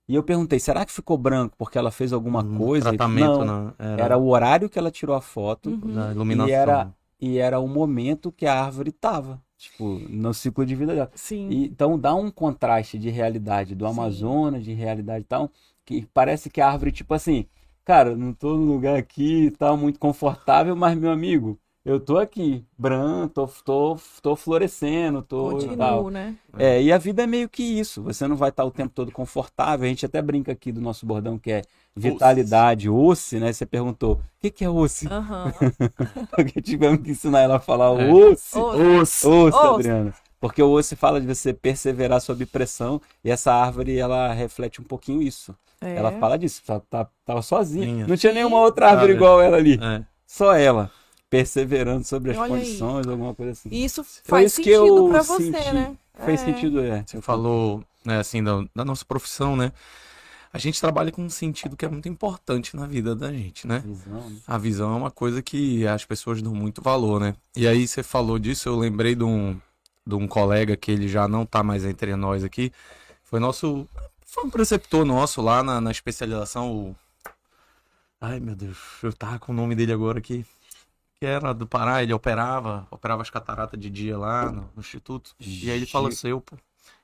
E eu perguntei, será que ficou branco porque ela fez alguma Um coisa? Tratamento, Não, né? Era, era o horário que ela tirou a foto Uhum. da iluminação. E era- e era o momento que a árvore tava, tipo, no ciclo de vida dela. Sim. E, então dá um contraste de realidade do Sim. Amazonas, de realidade e tal, que parece que a árvore, tipo assim, cara, não tô num lugar aqui e tal, muito confortável, mas meu amigo, eu tô aqui, branco, tô, tô, tô florescendo, tô e tal. Continuo, né? É, e a vida é meio que isso, você não vai estar o tempo todo confortável, a gente até brinca aqui do nosso bordão que é vitalidade, osse, né? Você perguntou, o que que é osse? Aham. (laughs) Porque tivemos que ensinar ela a falar É. osse. Osse. Osso, Osso. Adriana. Porque o osso fala de você perseverar sob pressão e essa árvore ela reflete um pouquinho isso. É. Ela fala disso, tá, tá, tava sozinha. Minha. Não tinha nenhuma outra árvore Ah, igual ela ali. É. Só ela. Perseverando sobre as Olha aí. condições, alguma coisa assim. E isso Foi faz isso que sentido pra você, senti. né? Fez É. sentido, é. Você falou, né, assim, da, da nossa profissão, né? A gente trabalha com um sentido que é muito importante na vida da gente, né? Visão, né? A visão é uma coisa que as pessoas dão muito valor, né? E aí você falou disso, eu lembrei de um, de um colega que ele já não tá mais entre nós aqui. Foi nosso. Foi um preceptor nosso lá na, na especialização. O... Ai, meu Deus, eu tava com o nome dele agora aqui. Que era do Pará, ele operava, operava as cataratas de dia lá no, no instituto. E aí ele faleceu, pô.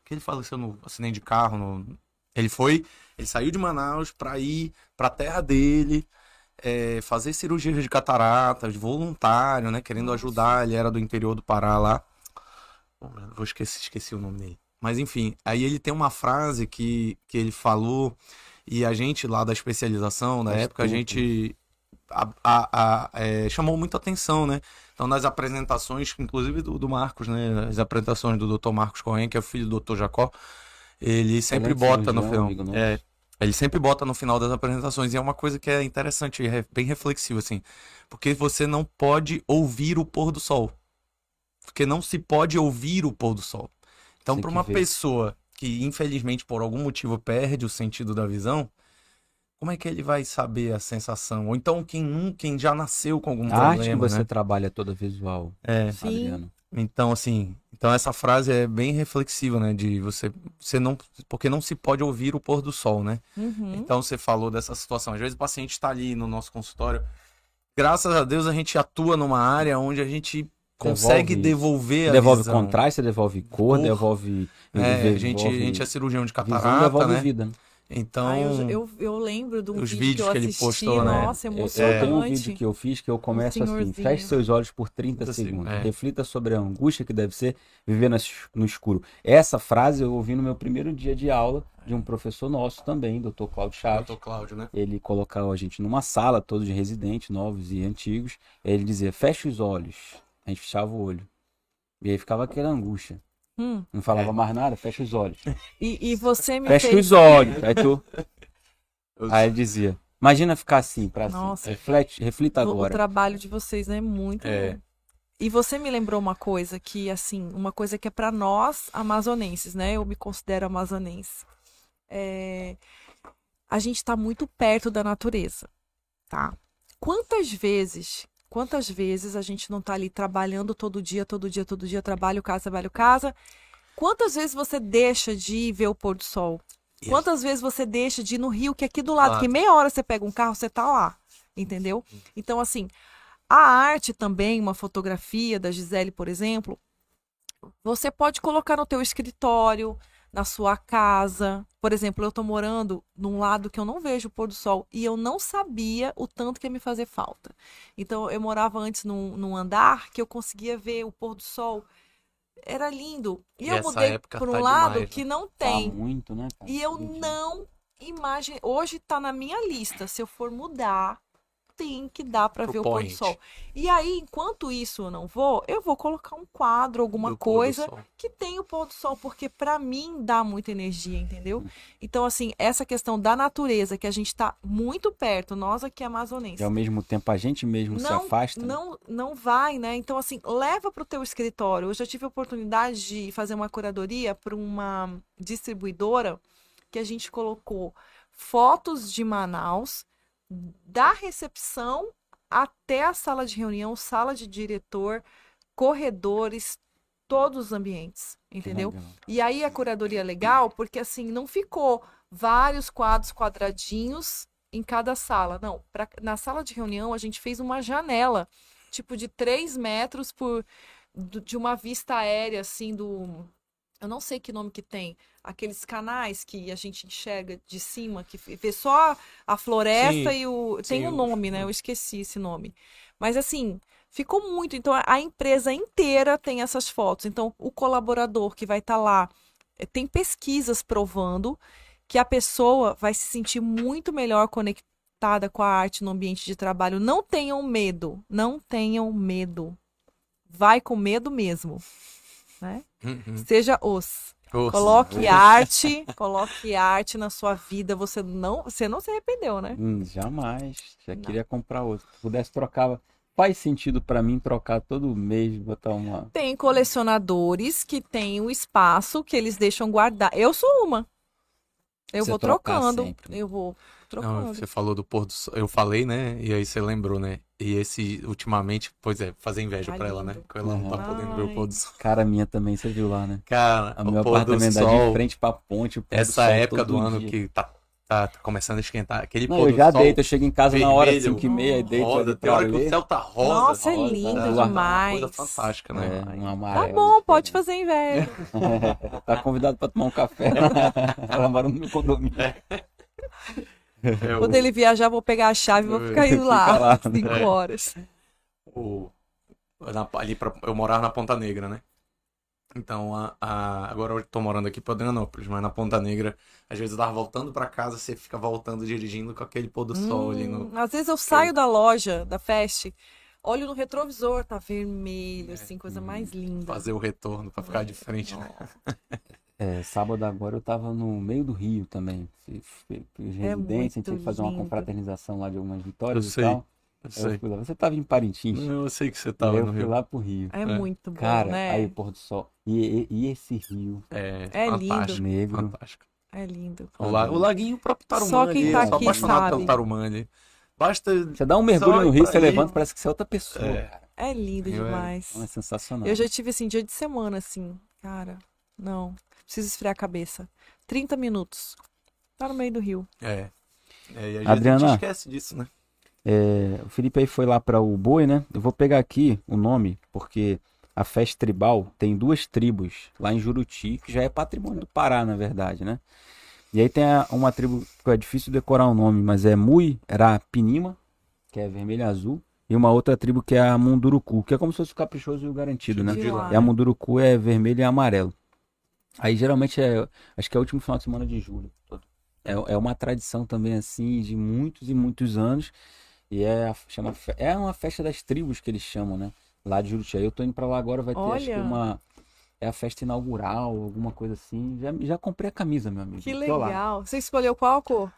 Que ele faleceu no acidente de carro. No... Ele foi, ele saiu de Manaus pra ir pra terra dele é, fazer cirurgias de cataratas, voluntário, né? Querendo ajudar. Ele era do interior do Pará lá. Vou esquecer, esqueci o nome dele. Mas enfim, aí ele tem uma frase que, que ele falou, e a gente lá da especialização, na Faz época, a tempo. gente a- a- a- é, chamou muita atenção, né? Então, nas apresentações, inclusive do, do Marcos, né? As apresentações do Dr. Marcos Cohen, que é o filho do Dr. Jacó, ele sempre Excelente bota no final. amigo. É, ele sempre bota no final das apresentações, e é uma coisa que é interessante, é bem reflexiva, assim. Porque você não pode ouvir o pôr do sol. Porque não se pode ouvir o pôr do sol. Então, para uma ver. pessoa que, infelizmente, por algum motivo perde o sentido da visão, como é que ele vai saber a sensação? Ou então, quem, quem já nasceu com algum A arte que problema, você né? trabalha toda visual, É, Sim. Adriano. então, assim, então essa frase é bem reflexiva, né? De você, você não, porque não se pode ouvir o pôr do sol, né? Uhum. Então você falou dessa situação. Às vezes o paciente está ali no nosso consultório. Graças a Deus a gente atua numa área onde a gente consegue Devolve devolver a Devolve visão. contraste, devolve cor, Cor. devolve. É, a gente, a devolve gente é cirurgião de visão, catarata, devolve né? vida. Então, Ah, eu, eu, eu lembro de um os vídeo vídeos que eu que ele assisti, postou, né? nossa, Eu, eu emocionante. tenho um vídeo que eu fiz que eu começo assim: feche seus olhos por 30 30 segundos, é. reflita sobre a angústia que deve ser viver no es- no escuro. Essa frase eu ouvi no meu primeiro dia de aula de um professor nosso também, Dr. Cláudio Chaves. Dr. Cláudio, né? Ele colocava a gente numa sala, todos de residentes, novos e antigos. Ele dizia: feche os olhos, A gente fechava o olho. E aí ficava aquela angústia. Hum. Não falava mais nada, fecha os olhos. E, e você me Fecha fez... os olhos. Aí tu. Aí ele dizia. Imagina ficar assim, pra Nossa. cima. Reflete, reflita O, o agora. trabalho de vocês é muito É. bom. E você me lembrou uma coisa que, assim, uma coisa que é para nós amazonenses, né? Eu me considero amazonense. É, A gente está muito perto da natureza, tá? Quantas vezes, quantas vezes a gente não tá ali trabalhando todo dia, todo dia, todo dia, trabalho, casa, trabalho, casa? Quantas vezes você deixa de ir ver o pôr do sol? Isso. Quantas vezes você deixa de ir no rio, que é aqui do lado, Claro. que meia hora você pega um carro, você tá lá, entendeu? Então, assim, a arte também, uma fotografia da Gisele, por exemplo, você pode colocar no teu escritório, na sua casa. Por exemplo, eu tô morando num lado que eu não vejo o pôr do sol e eu não sabia o tanto que ia me fazer falta. Então, eu morava antes num, num andar que eu conseguia ver o pôr do sol. Era lindo. E, E eu mudei para um tá lado demais, né? que não Tá tem. muito, né? cara? E eu Entendi. não imagino. Hoje tá na minha lista. Se eu for mudar, tem que dar para Pro ver o pôr do point. sol. E aí, enquanto isso eu não vou, eu vou colocar um quadro, alguma do coisa que tenha o pôr do sol, porque para mim dá muita energia, entendeu? Então, assim, essa questão da natureza, que a gente tá muito perto, nós aqui amazonenses. E ao mesmo tempo a gente mesmo se afasta. né? Não, não vai, né? Então, assim, leva para o teu escritório. Eu já tive a oportunidade de fazer uma curadoria para uma distribuidora que a gente colocou fotos de Manaus, da recepção até a sala de reunião, sala de diretor, corredores, todos os ambientes, entendeu? E aí a curadoria é legal porque assim não ficou vários quadros quadradinhos em cada sala. Não, pra, na sala de reunião a gente fez uma janela, tipo de 3 metros por de uma vista aérea assim do eu não sei que nome que tem, aqueles canais que a gente enxerga de cima, que vê só a floresta Sim, e o tem sim, um o- nome, né? Eu esqueci esse nome. Mas assim, ficou muito. Então a- empresa inteira tem essas fotos. Então o colaborador que vai estar lá eh, tem pesquisas provando que a pessoa vai se sentir muito melhor conectada com a arte no ambiente de trabalho. Não tenham medo, não tenham medo. Vai com medo mesmo, né? Uhum. Seja os. Nossa. Coloque arte, coloque arte na sua vida. Você não, você não se arrependeu, né? Hum, jamais. Já Não. queria comprar outro. Se pudesse trocar. Faz sentido pra mim trocar todo mês, botar uma. Tem colecionadores que têm o espaço que eles deixam guardar. Eu sou uma. Eu Você vou trocando. sempre. Eu vou Não, você falou do pôr do sol. Eu falei, né? E aí você lembrou, né? E esse, ultimamente, pois é, fazer inveja Tá pra ela, né? lindo. Que ela não tá Ai. podendo ver o pôr do sol. Cara minha também, você viu lá, né? Cara, O meu pôr do apartamento dá de sol, frente pra ponte. o pôr do essa sol época todo do ano dia. que tá, tá, tá começando a esquentar. Aquele Não, pôr eu do já sol deito, eu chego em casa na hora vermelho, 5 e meia, deito rosa, tem hora que o céu tá rosa. Nossa, é rosa, lindo é uma demais. coisa fantástica, né? É, um Tá bom, pode diferente. fazer inveja. (laughs) tá convidado pra tomar um café. (laughs) Ela mora no meu condomínio. (laughs) É, o- Quando ele viajar, vou pegar a chave e vou ficar indo (laughs) lá, Fica lá. (laughs) cinco É. horas. o- na- ali pra, eu morava na Ponta Negra, né? Então, a, a- agora eu tô morando aqui pra Adrianópolis, mas na Ponta Negra, às vezes eu tava voltando pra casa, você fica voltando, dirigindo com aquele pôr do sol ali no. Hum, Às vezes eu saio da loja, da Fest, olho no retrovisor, tá vermelho, assim, coisa mais linda. Fazer o retorno pra ficar de frente, né? (laughs) É, sábado agora eu tava no meio do Rio também. Fui Residência, a gente É tinha que fazer uma lindo. confraternização lá de algumas vitórias Eu e sei, tal. Eu sei. Eu fui lá. Você tava em Parintins? Eu sei que você Aí tava eu no fui Rio. lá pro Rio. É, É. muito bom, Cara, né? aí o pôr do sol. E, e- e esse rio É, É lindo. fantástico. negro. Fantástico. É lindo. O, la- o laguinho próprio Tarumã Só quem ali, tá eu sou aqui apaixonado sabe. pelo Tarumã ali. Basta. Você dá um mergulho Só no rio, você ali. levanta, parece que você é outra pessoa, É. É lindo Eu- demais. É sensacional. Eu já tive, assim, dia de semana, assim, cara, não, preciso esfriar a cabeça. 30 minutos. Tá no meio do rio. É. é e às vezes Adriana? a gente esquece disso, né? É, o Felipe aí foi lá para o Boi, né? Eu vou pegar aqui o nome, porque a festa tribal tem duas tribos lá em Juruti, que já é patrimônio do Pará, na verdade, né? E aí tem a- uma tribo que é difícil decorar o nome, mas é Mui Pinima, que é vermelho e azul, e uma outra tribo que é a Munduruku, que é como se fosse o caprichoso e o garantido, né? De lá. E a Munduruku é vermelho e amarelo. Aí geralmente é, acho que é o último final de semana de julho. É, é uma tradição também assim de muitos e muitos anos. E é, a- chama, é uma festa das tribos que eles chamam, né? lá de Juriti. Aí eu tô indo pra lá agora, vai ter acho que Olha. uma. É a festa inaugural, alguma coisa assim. Já, já comprei a camisa, meu amigo. Que legal. Você escolheu qual cor?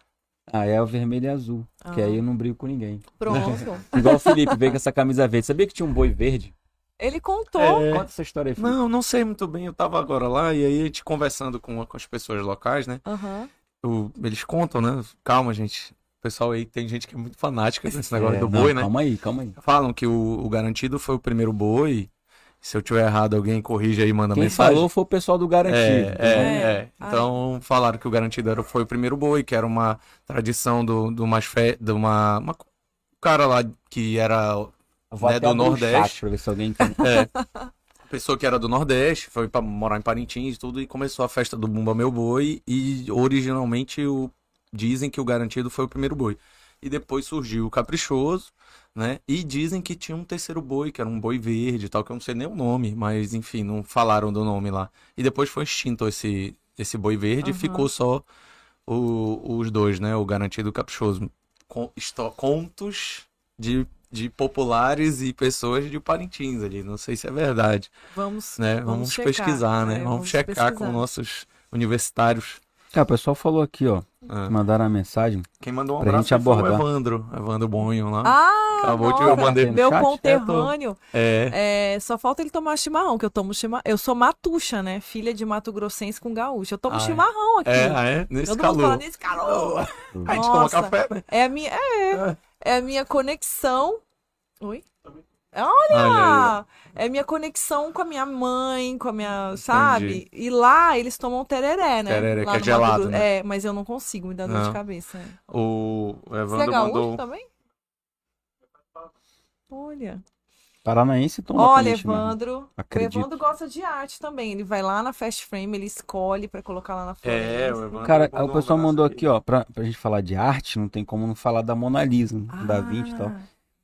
Ah, é o vermelho e azul. Que Ah. aí eu não brigo com ninguém. Pronto. (laughs) Igual o Felipe veio com essa camisa verde. Sabia que tinha um boi verde? Ele contou. É. Conta essa história aí, Felipe. Não, não sei muito bem. Eu tava agora lá e aí a gente conversando com, com as pessoas locais, né? Aham. o- eles contam, né? Calma, gente. O pessoal aí tem gente que é muito fanática nesse negócio É, do não, boi, né? Calma aí, calma aí. Falam que o, o garantido foi o primeiro boi. Se eu tiver errado, alguém corrige aí e manda Quem mensagem. falou foi o pessoal do Garantido. É, é, É. é. Então falaram que o garantido era, foi o primeiro boi, que era uma tradição do, do mais fe... de uma, uma um cara lá que era Vou né, até do Nordeste. pra ver se alguém entende. é, pessoa que era do Nordeste, foi pra morar em Parintins e tudo, e começou a festa do Bumba Meu Boi, e originalmente o, dizem que o garantido foi o primeiro boi. E depois surgiu o Caprichoso, né? E dizem que tinha um terceiro boi, que era um boi verde e tal, que eu não sei nem o nome, mas enfim, não falaram do nome lá. E depois foi extinto esse, esse boi verde e Aham. ficou só o- os dois, né? O garantido e o caprichoso. Com, contos de, de populares e pessoas de Parintins ali. Não sei se é verdade, Vamos, né? vamos Vamos, checar, pesquisar, né? é, Vamos, checar com pesquisar. nossos universitários. Ah, o pessoal falou aqui, ó. Ah, Mandaram a mensagem. Quem mandou um Pra abraço gente foi o abordar. Evandro, Evandro Bonho lá. Ah, Acabou de- nossa, eu mandei no meu chat? conterrâneo. É, É, só falta ele tomar chimarrão, que eu tomo chimarrão. Eu sou matuxa, né? Filha de Mato Grossense com gaúcho. Eu tomo Ah, é? chimarrão aqui. é, ah, é, nesse Todo mundo fala calor. nesse calor. (laughs) A gente toma café, né? É a minha, é, é a minha conexão. Oi? Olha Ah, é minha conexão com a minha mãe, com a minha, sabe? E lá eles tomam tereré, né? Tereré, Lá que é gelado, né? É, mas eu não consigo, me dá dor de cabeça. é. O Você é Evandro gaúcho mandou. também? Olha. Paranaense toma Olha, chimarrão. Evandro. Acredito. O Evandro gosta de arte também. Ele vai lá na Fast Frame, ele escolhe pra colocar lá na floresta. É, o Evandro Cara, mandou o pessoal mandou aqui, ó, pra, pra gente falar de arte, não tem como não falar da Mona Lisa, né? da Vinci e tal. Ah,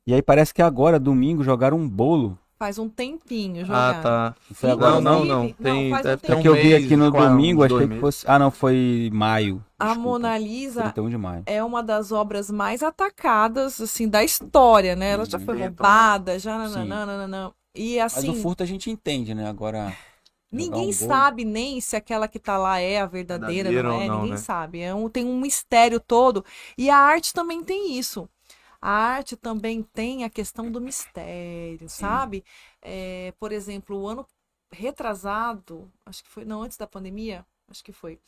E aí parece que agora, domingo, jogaram um bolo. Faz um tempinho Ah, jogar. tá. Foi agora, Não, não, não. não, Tem, faz um um É que eu vi aqui no domingo, achei que fosse. Ah, não, foi maio. A Desculpa. Mona Lisa 31 de maio. é uma das obras mais atacadas, assim, da história, né? Ela já foi Hum, roubada, já Sim. nananana. E Mas assim, o furto a gente entende, né? Agora. ninguém um bolo- sabe nem se aquela que tá lá é a verdadeira, Verdadeira não é, não, ninguém né? sabe. É um, tem um mistério todo. E a arte também tem isso. A arte também tem a questão do mistério, sabe? É, por exemplo, o ano retrasado, acho que foi, não, antes da pandemia, acho que foi,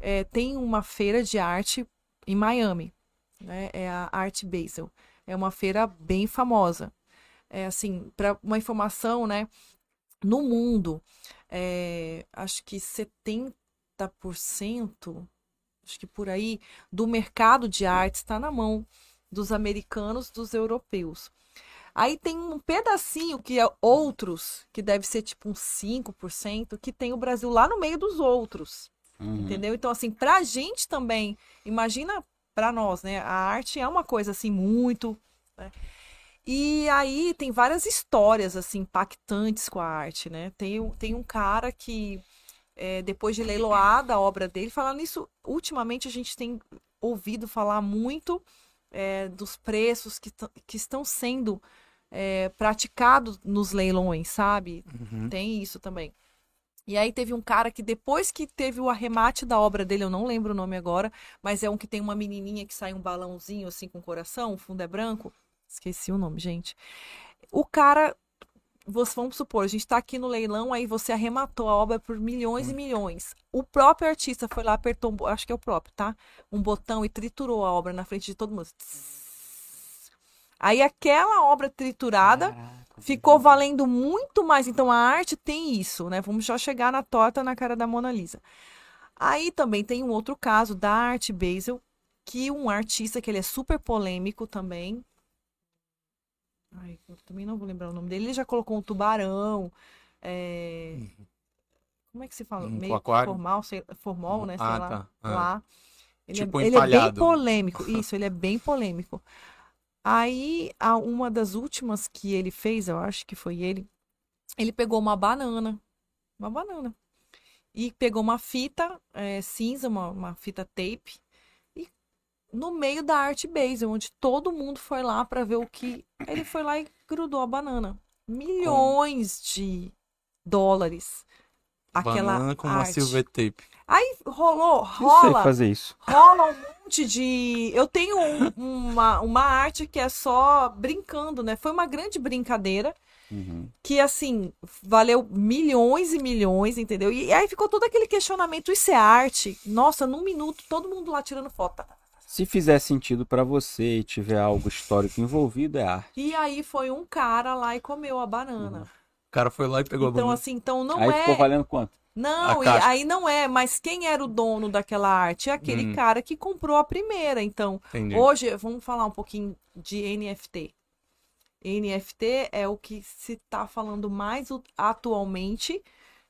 é, tem uma feira de arte em Miami, né? É a Art Basel. É uma feira bem famosa. É assim, para uma informação, né? No mundo, é, acho que 70%, acho que por aí, do mercado de arte está na mão dos americanos, dos europeus. Aí tem um pedacinho que é outros, que deve ser tipo uns 5%, que tem o Brasil lá no meio dos outros. Uhum. Entendeu? Então, assim, pra gente também, imagina pra nós, né? A arte é uma coisa, assim, muito. né? E aí tem várias histórias, assim, impactantes com a arte, né? Tem, um- tem um cara que, é, depois de leiloada a obra dele, falando nisso, ultimamente a gente tem ouvido falar muito é, dos preços que, que estão sendo é, praticados nos leilões, sabe? Uhum. Tem isso também. E aí teve um cara que depois que teve o arremate da obra dele, eu não lembro o nome agora, mas é um que tem uma menininha que sai um balãozinho assim com coração, o fundo é branco. Esqueci o nome, gente. O cara, vamos supor, a gente tá aqui no leilão, aí você arrematou a obra por milhões e milhões. O próprio artista foi lá, apertou, acho que é o próprio, tá? Um botão e triturou a obra na frente de todo mundo. Aí aquela obra triturada ficou valendo muito mais. Então a arte tem isso, né? Vamos já chegar na torta na cara da Mona Lisa. Aí também tem um outro caso da arte Basel, que um artista que ele é super polêmico também. Ai, eu também não vou lembrar o nome dele. Ele já colocou um tubarão. é, Como é que se fala? Um Meio aquário? formal, sei... formal, né? Sei Ah, lá. tá. Ah. Lá. Ele, Tipo é, ele é bem polêmico. (laughs) Isso, ele é bem polêmico. Aí, a- uma das últimas que ele fez, eu acho que foi ele, ele pegou uma banana, uma banana, e pegou uma fita eh, cinza, uma, uma fita tape, e no meio da arte base, onde todo mundo foi lá para ver o que. Ele foi lá e grudou a banana milhões de dólares. Aquela Banana com uma arte. silver tape. Aí rolou, Não sei rola, fazer isso. rola um monte de. Eu tenho um- uma, uma arte que é só brincando, né? Foi uma grande brincadeira Uhum. que, assim, valeu milhões e milhões, entendeu? E aí ficou todo aquele questionamento: isso é arte? Nossa, num minuto, todo mundo lá tirando foto. Se fizer sentido pra você e tiver algo histórico envolvido, é arte. E aí foi um cara lá e comeu a banana. O cara foi lá e pegou a Então, banana. assim, então não Aí é. ficou valendo quanto? Não, e aí não é, mas quem era o dono daquela arte? É aquele Hum. cara que comprou a primeira. Então, Entendi. hoje, vamos falar um pouquinho de NFT. NFT é o que se está falando mais atualmente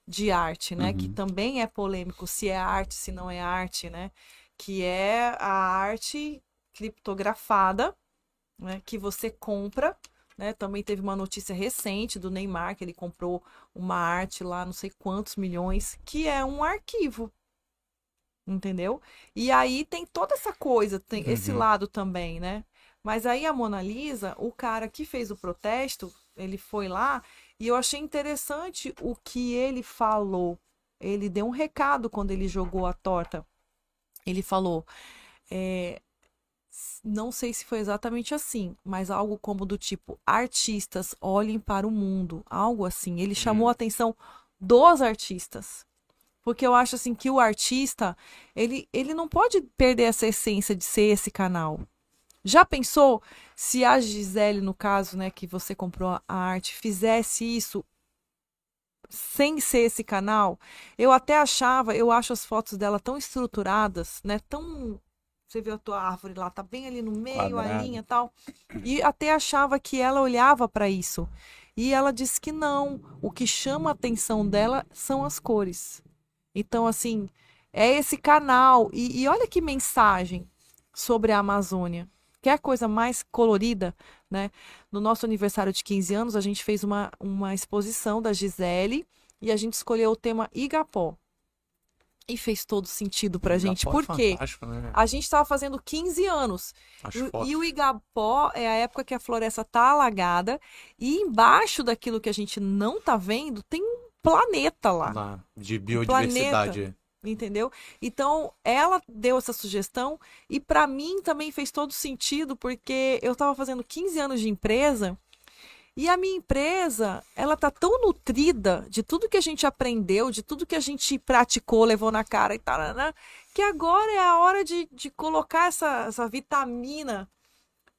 de arte, né? Uhum. Que também é polêmico se é arte, se não é arte, né? Que é a arte criptografada, né? Que você compra, né? Também teve uma notícia recente do Neymar que ele comprou uma arte lá, não sei quantos milhões, que é um arquivo. Entendeu? E aí tem toda essa coisa, tem esse Uhum. lado também, né? Mas aí a Mona Lisa, o cara que fez o protesto, ele foi lá e eu achei interessante o que ele falou. Ele deu um recado quando ele jogou a torta. Ele falou, é, não sei se foi exatamente assim, mas algo como do tipo, artistas olhem para o mundo, algo assim. Ele chamou a atenção dos artistas. Porque eu acho assim que o artista, ele, ele não pode perder essa essência de ser esse canal. Já pensou se a Gisele, no caso, né, que você comprou a arte, fizesse isso sem ser esse canal? Eu até achava, eu acho as fotos dela tão estruturadas, né, tão você vê a tua árvore lá, tá bem ali no meio, a Quadrada. linha e tal. E até achava que ela olhava para isso. E ela disse que não. O que chama a atenção dela são as cores. Então, assim, é esse canal. E, e olha que mensagem sobre a Amazônia. Que é a coisa mais colorida, né? No nosso aniversário de 15 anos, a gente fez uma, uma exposição da Gisele e a gente escolheu o tema Igapó. E fez todo sentido pra gente. Igapó é Por quê? né? A gente estava fazendo 15 anos. E. E o Igapó é a época que a floresta tá alagada e embaixo daquilo que a gente não tá vendo tem um planeta lá, lá, de biodiversidade. entendeu? Então, ela deu essa sugestão e para mim também fez todo sentido porque eu tava fazendo 15 anos de empresa e a minha empresa, ela tá tão nutrida de tudo que a gente aprendeu, de tudo que a gente praticou, levou na cara e tal, que agora é a hora de, de colocar essa, essa vitamina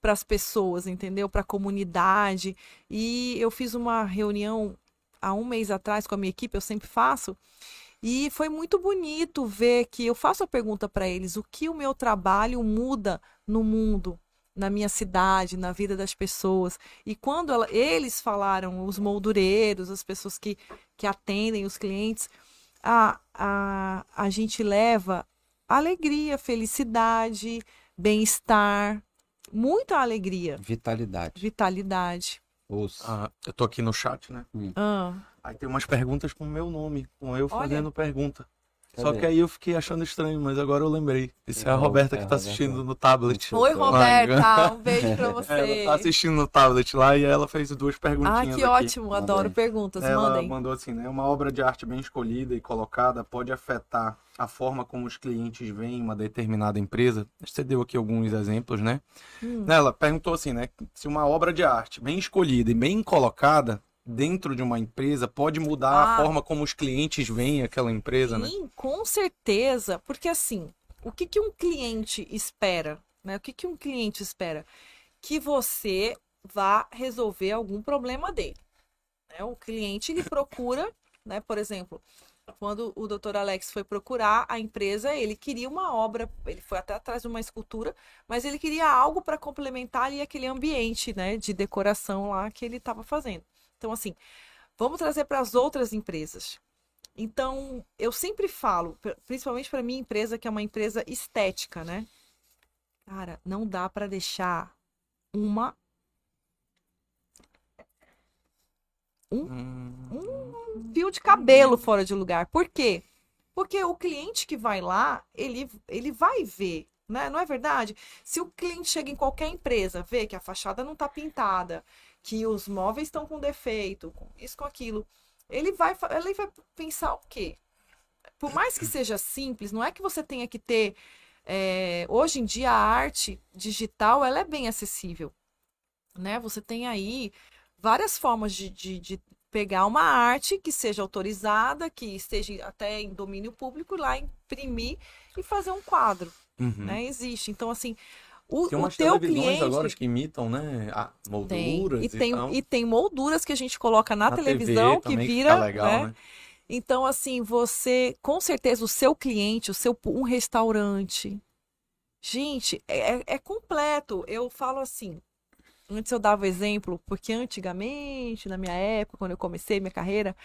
para as pessoas, entendeu? Para a comunidade. E eu fiz uma reunião há um mês atrás com a minha equipe, eu sempre faço. E foi muito bonito ver que eu faço a pergunta para eles: o que o meu trabalho muda no mundo, na minha cidade, na vida das pessoas. E quando ela- eles falaram, os moldureiros, as pessoas que, que atendem os clientes, a, a, a gente leva alegria, felicidade, bem-estar, muita alegria, Vitalidade. vitalidade. Ah, eu tô aqui no chat, né? Ah, Aí tem umas perguntas com o meu nome, com eu Olha. fazendo pergunta. Só que aí eu fiquei achando estranho, mas agora eu lembrei. Isso é a É, Roberta é que a tá Roberta. assistindo no tablet. Oi, Roberta, um beijo pra (laughs) você. Ela tá assistindo no tablet lá e ela fez duas perguntinhas Ah, que aqui. ótimo, adoro Mandem. perguntas, Ela mandem. mandou assim, né? Uma obra de arte bem escolhida e colocada pode afetar a forma como os clientes veem uma determinada empresa. Você deu aqui alguns exemplos, né? Hum. Ela perguntou assim, né? Se uma obra de arte bem escolhida e bem colocada dentro de uma empresa pode mudar Ah. a forma como os clientes veem aquela empresa, né? Sim, com certeza, porque assim, o que, que um cliente espera, né? O que, que um cliente espera? Que você vá resolver algum problema dele. né? O cliente ele procura, (laughs) né? Por exemplo, quando o Dr. Alex foi procurar a empresa, ele queria uma obra, ele foi até atrás de uma escultura, mas ele queria algo para complementar ali aquele ambiente, né, de decoração lá que ele estava fazendo. Então, assim, vamos trazer para as outras empresas. Então, eu sempre falo, pr- principalmente para minha empresa, que é uma empresa estética, né? Cara, não dá para deixar uma Hum, fio de cabelo fora de lugar. Por quê? Porque o cliente que vai lá, ele, ele vai ver, né? Não é verdade? Se o cliente chega em qualquer empresa, vê que a fachada não tá pintada, que os móveis estão com defeito, com isso, com aquilo. Ele vai, ele vai pensar o quê? Por mais que seja simples, não é que você tenha que ter. é, hoje em dia, a arte digital ela é bem acessível. Né? Você tem aí várias formas de, de, de pegar uma arte que seja autorizada, que esteja até em domínio público, lá imprimir e fazer um quadro. Uhum. Né? Existe. Então, assim, o, Tem o umas teu televisões cliente. agora que imitam, né? A Tem. molduras E tem, tal. e tem molduras que a gente coloca na, Na TV televisão que também, vira. fica legal, né? né? Então, assim, você, com certeza, o seu cliente, o seu um restaurante. Gente, é, é- é completo. Eu falo assim. Antes eu dava exemplo, porque antigamente, na minha época, quando eu comecei minha carreira,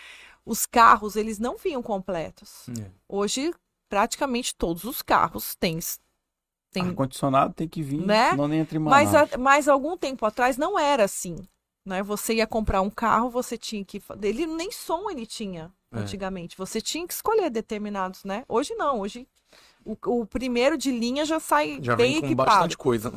os carros, eles não vinham completos. É. Hoje, praticamente todos os carros têm. Têm Ar-condicionado tem que vir, Né? senão nem entra em mas, a- mas algum tempo atrás não era assim. Né? Você ia comprar um carro, você tinha que. Ele nem som ele tinha É. antigamente. Você tinha que escolher determinados, né? Hoje não. Hoje o, o primeiro de linha já sai Já bem vem com equipado. bastante coisa.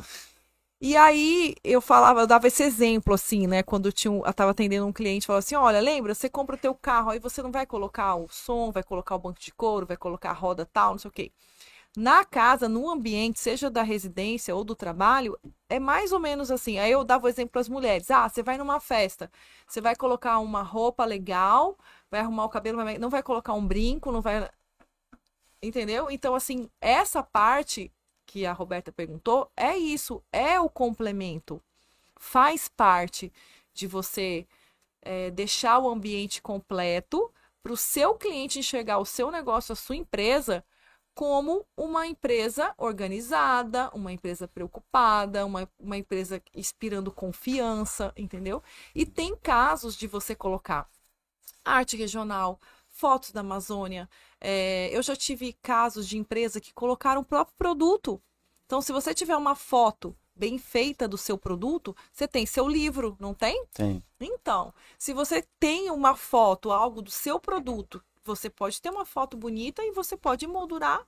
E aí eu falava, eu dava esse exemplo assim, né? Quando eu, tinha, eu tava atendendo um cliente, falava assim: olha, lembra, você compra o teu carro, aí você não vai colocar o som, vai colocar o banco de couro, vai colocar a roda tal, não sei o quê. Na casa, no ambiente, seja da residência ou do trabalho, é mais ou menos assim. Aí eu dava o exemplo para as mulheres: ah, você vai numa festa, você vai colocar uma roupa legal, vai arrumar o cabelo, não vai colocar um brinco, não vai. Entendeu? Então, assim, essa parte que a Roberta perguntou é isso, é o complemento. Faz parte de você é, deixar o ambiente completo para o seu cliente enxergar o seu negócio, a sua empresa, como uma empresa organizada, uma empresa preocupada, uma, uma empresa inspirando confiança, entendeu? E tem casos de você colocar arte regional, fotos da Amazônia. É, eu já tive casos de empresa que colocaram o próprio produto. Então, se você tiver uma foto bem feita do seu produto, você tem seu livro, não tem? Tem. Então, se você tem uma foto, algo do seu produto, você pode ter uma foto bonita e você pode moldurar.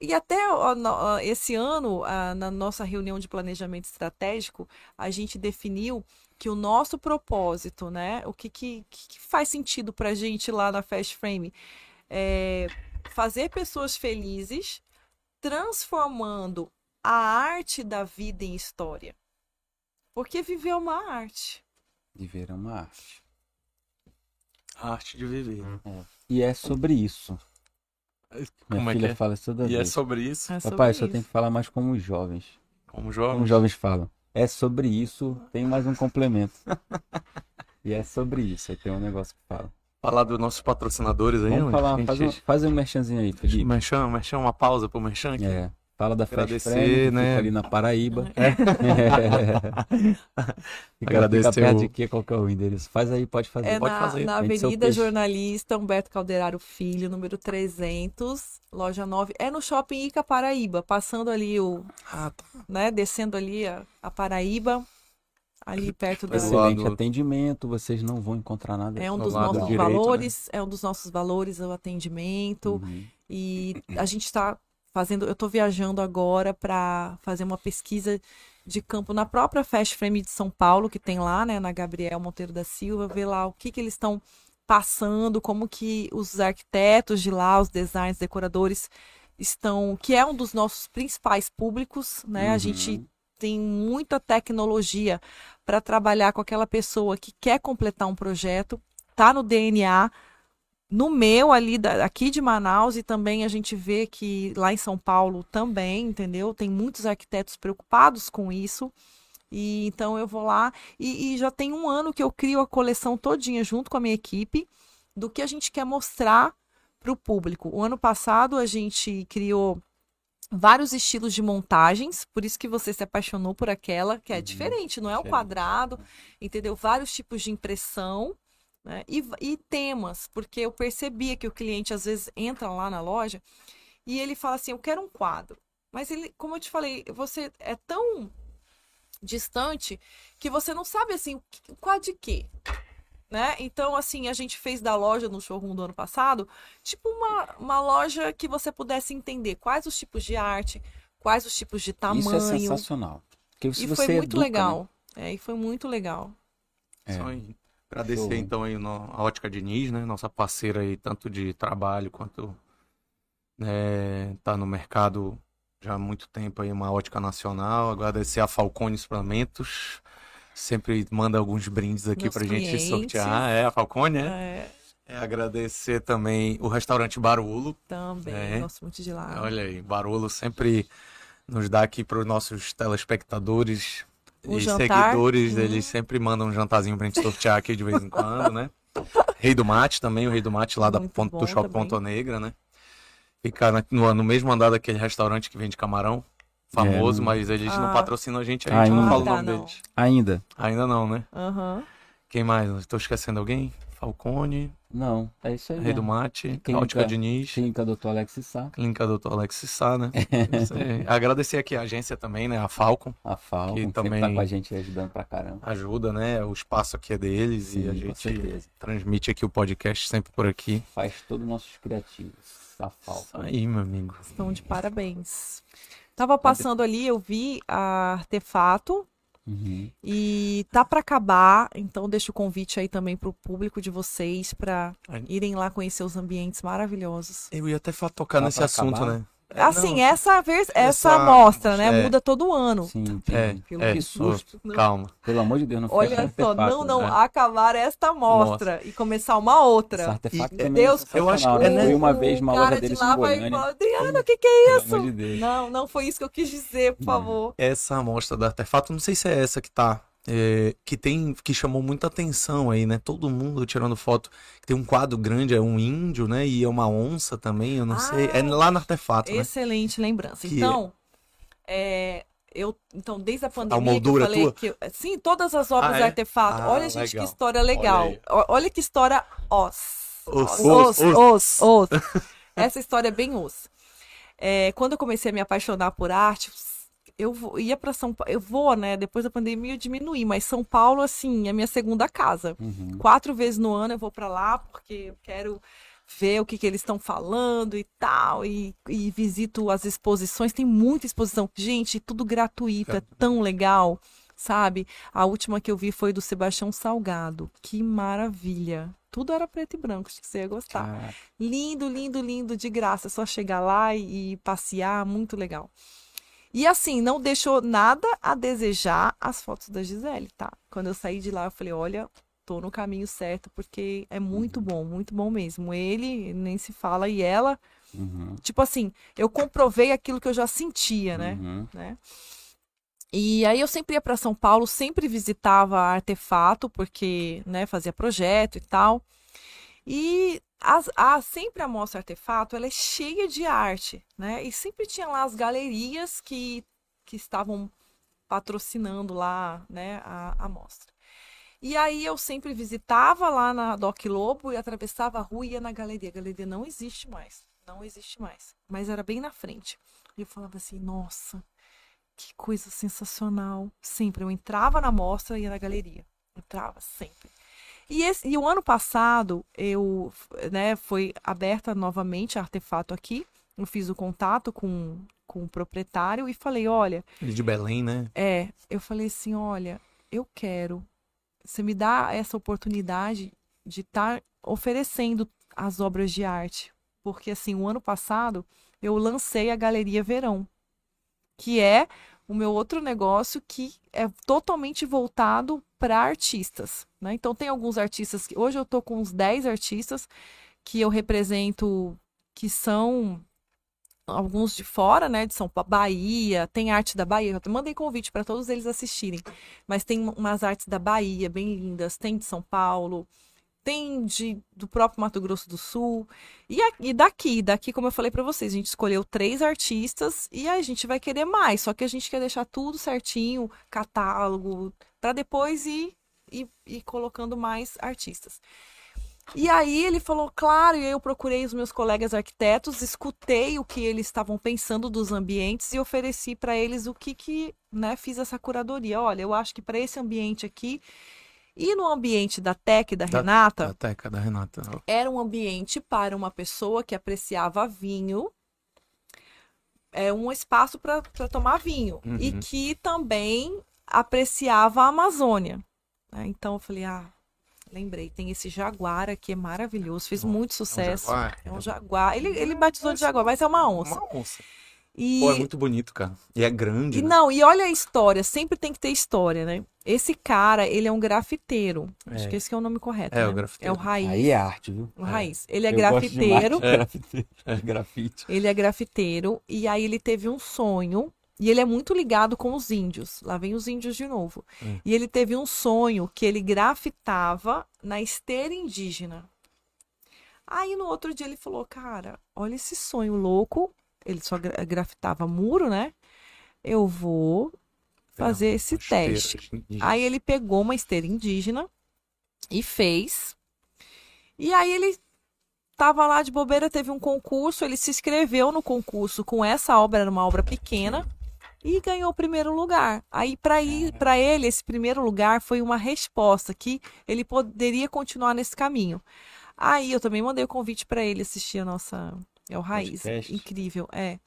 E até ó, no- ó, esse ano, ah, na nossa reunião de planejamento estratégico, a gente definiu que o nosso propósito, né? O que, que, que faz sentido para a gente lá na Fast Frame é fazer pessoas felizes, transformando a arte da vida em história. Porque viver é uma arte. Viver é uma arte. A arte de viver. E é sobre isso. Minha Como é filha que é? fala isso toda E é vez. sobre isso, É sobre Papai, só tem que falar mais como os jovens. como Como jovem. os jovens falam. É sobre isso, tem mais um complemento. (laughs) e é sobre isso, aí tem um negócio que fala. Falar dos nossos patrocinadores aí, Vamos falar, faz um, faz um merchanzinho aí, Felipe. Merchan, merchan, uma pausa pro Merchan aqui. É, fala da Agradecer, Friend, né? fica ali na Paraíba. (laughs) (laughs) fica, Agradecer fica perto o- de quê? Qual que é o endereço? Faz aí, pode fazer. É Pode na, fazer. na Avenida. Jornalista Humberto Calderaro Filho, número 300, loja 9. É no shopping Ica Paraíba, passando ali o, Ah, tá. né, descendo ali a, a Paraíba, ali perto da... Mas Excelente lado- atendimento, vocês não vão encontrar nada. É um do dos nossos direito, né? valores, é um dos nossos valores o atendimento. Uhum. E a gente está fazendo, eu estou viajando agora para fazer uma pesquisa de campo na própria Fast Frame de São Paulo, que tem lá, né, na Gabriel Monteiro da Silva, ver lá o que, que eles estão passando, como que os arquitetos de lá, os designers, decoradores estão, que é um dos nossos principais públicos, né? A Uhum. gente tem muita tecnologia para trabalhar com aquela pessoa que quer completar um projeto, tá no DNA, no meu ali da- aqui de Manaus e também a gente vê que lá em São Paulo também, entendeu? Tem muitos arquitetos preocupados com isso. E então eu vou lá e, e já tem um ano que eu crio a coleção todinha junto com a minha equipe do que a gente quer mostrar para o público. O ano passado a gente criou vários estilos de montagens, por isso que você se apaixonou por aquela, que é Uhum, diferente, não é o quadrado, entendeu? Vários tipos de impressão né? e, e temas, porque eu percebia que o cliente às vezes entra lá na loja e ele fala assim: Eu quero um quadro. Mas ele, como eu te falei, você é tão distante que você não sabe assim o quadro de quê. Né? Então, assim, a gente fez da loja no showroom do ano passado, tipo uma, uma loja que você pudesse entender quais os tipos de arte, quais os tipos de tamanho. Isso é sensacional. Porque se E você foi muito educa, né? legal. É, e foi muito legal. É. Só. Agradecer Show. então aí no- a Ótica Diniz, né? Nossa parceira aí, tanto de trabalho quanto né, tá no mercado já há muito tempo aí, uma ótica nacional. Agradecer a Falcone Suplementos. Sempre manda alguns brindes aqui Meus pra gente clientes. sortear. É, a Falcone, é? É, É, agradecer também o restaurante Barolo. também, É. gosto muito de lá. Olha aí, Barolo sempre nos dá aqui para os nossos telespectadores O e jantar. seguidores. Hum. Eles sempre mandam um jantarzinho pra gente sortear aqui de vez em quando, né? (laughs) Rei do Mate também, o Rei do Mate lá da Muito bom do Shopping. Ponta Negra, né? Fica no, no mesmo andar daquele restaurante que vende camarão. Famoso, não- mas eles não Ah. patrocinam a gente, a gente não Ainda. fala o nome não. deles. Ainda? Ainda não, né? Aham. Quem mais? Estou esquecendo alguém? Falcone, Não, é isso aí. Rei do. Mate, Clínica- Ótica Diniz. Clínica Dr. Alex Sá, Clínica Doutor Alex Sá, né? (laughs) Isso. Agradecer aqui a agência também, né? A Falcon. a Falcon, Que que também- tá com a gente ajudando pra caramba. Ajuda, né? O espaço aqui é deles e Sim, a com gente transmite aqui o podcast sempre por aqui. Faz todos os nossos criativos. A Isso Falcon. aí, meu amigo. Estão de parabéns. Tava passando ali, eu vi a artefato Uhum. e tá para acabar, então deixo o convite aí também pro público de vocês para irem lá conhecer os ambientes maravilhosos. Eu ia até tocar Dá nesse assunto, acabar? né? Assim, não, essa vez, essa, essa- amostra, né, é. muda todo ano. Sim, É, é, Que susto. Não. Calma. Pelo amor de Deus, não Olha só, artefato, não, não, né? acabar esta amostra e começar uma outra. Esse artefato E- Deus, é eu acho que- né? é, né? Fui uma vez numa o loja cara de deles lá vai Goiânia. falar, Adriana, o que que é Pelo isso? amor de Deus. Não, não foi isso que eu quis dizer, por Não. favor. Essa amostra do artefato, não sei se é essa que tá. É, que tem, que chamou muita atenção aí, né? Todo mundo tirando foto. Tem um quadro grande, é um índio, né? E é uma onça também, eu não Ah, sei. É lá no artefato, né? Excelente lembrança. Que- Então, é, eu, então, desde a pandemia que eu moldura falei tua? que sim, todas as obras Ah, de é? artefato. Ah, olha, gente, que história legal. Olha Olha, que história os. Os, Os, os, os, os. (laughs) Essa história é bem os. É, quando eu comecei a me apaixonar por arte, eu vou- ia para São Paulo. Eu vou, né? Depois da pandemia eu diminuí, mas São Paulo, assim, é minha segunda casa. Uhum. Quatro vezes no ano eu vou para lá porque eu quero ver o que, que eles estão falando e tal. E, e visito as exposições. Tem muita exposição. Gente, tudo gratuito, é tão legal, sabe? A última que eu vi foi do Sebastião Salgado. Que maravilha. Tudo era preto e branco, acho que você ia gostar. Caraca. Lindo, lindo, lindo, de graça. É só chegar lá e, e passear, muito legal. E assim, não deixou nada a desejar as fotos da Gisele, tá? Quando eu saí de lá, eu falei, olha, tô no caminho certo, porque é muito bom, muito bom mesmo. Ele nem se fala, e ela, Uhum. tipo assim, eu comprovei aquilo que eu já sentia, né? Uhum. né? E aí eu sempre ia para São Paulo, sempre visitava Artefato, porque, né, fazia projeto e tal. E as- a, sempre a Mostra Artefato, ela é cheia de arte, né? E sempre tinha lá as galerias que, que estavam patrocinando lá, né, a, a mostra. E aí eu sempre visitava lá na Doc Lobo e atravessava a rua e ia na galeria. A galeria não existe mais, não existe mais. Mas era bem na frente. E eu falava assim, nossa, que coisa sensacional. Sempre eu entrava na mostra e ia na galeria. Entrava sempre. E, esse, e o ano passado, eu, né, foi aberta novamente a artefato aqui. Eu fiz o contato com, com o proprietário e falei, olha, Ele de Belém, né? é, eu falei assim, olha, eu quero. Você me dá essa oportunidade de estar oferecendo as obras de arte. Porque, assim, o ano passado eu lancei a Galeria Verão, que é o meu outro negócio que é totalmente voltado para artistas. Né? Então, tem alguns artistas que. Hoje eu tô com uns 10 artistas que eu represento que são alguns de fora, né, de São Paulo, Bahia, tem arte da Bahia. Eu mandei convite para todos eles assistirem. Mas tem umas artes da Bahia bem lindas, tem de São Paulo, tem de do próprio Mato Grosso do Sul. E, e daqui, daqui, como eu falei para vocês, a gente escolheu três artistas e a gente vai querer mais, só que a gente quer deixar tudo certinho, catálogo, para depois ir, ir, ir colocando mais artistas. E aí ele falou, claro, e aí eu procurei os meus colegas arquitetos, escutei o que eles estavam pensando dos ambientes e ofereci para eles o que que, né, fiz essa curadoria. Olha, eu acho que para esse ambiente aqui e no ambiente da Tec da Da- Renata, Da Teca, da Renata. era um ambiente para uma pessoa que apreciava vinho, é um espaço para tomar vinho Uhum. e que também apreciava a Amazônia. né? Então eu falei, ah, lembrei, tem esse jaguar aqui, é maravilhoso, fez muito É um sucesso. jaguar? É um jaguar. Ele, ele batizou de jaguar, mas é uma onça. Uma onça. E, Pô, é muito bonito, cara. E é grande. e né? não, e olha a história, sempre tem que ter história, né? Esse cara, ele é um grafiteiro. Acho É. que esse que é o nome correto. É, né? o grafiteiro. É o raiz. Aí é arte, viu? O raiz. Ele é Eu grafiteiro. de grafite. É (laughs) grafite. Ele é grafiteiro e aí ele teve um sonho e ele é muito ligado com os índios. Lá vem os índios de novo. Hum. E ele teve um sonho que ele grafitava na esteira indígena. Aí no outro dia ele falou: "Cara, olha esse sonho louco. Ele só gra- grafitava muro, né? Eu vou fazer esse teste. Aí ele pegou uma esteira indígena e fez. E aí ele tava lá de bobeira, teve um concurso, ele se inscreveu no concurso com essa obra, era uma obra pequena, e ganhou o primeiro lugar. Aí para ir para ele esse primeiro lugar foi uma resposta que ele poderia continuar nesse caminho. Aí eu também mandei o convite para ele assistir a nossa é o Raiz, Podcast. incrível, é.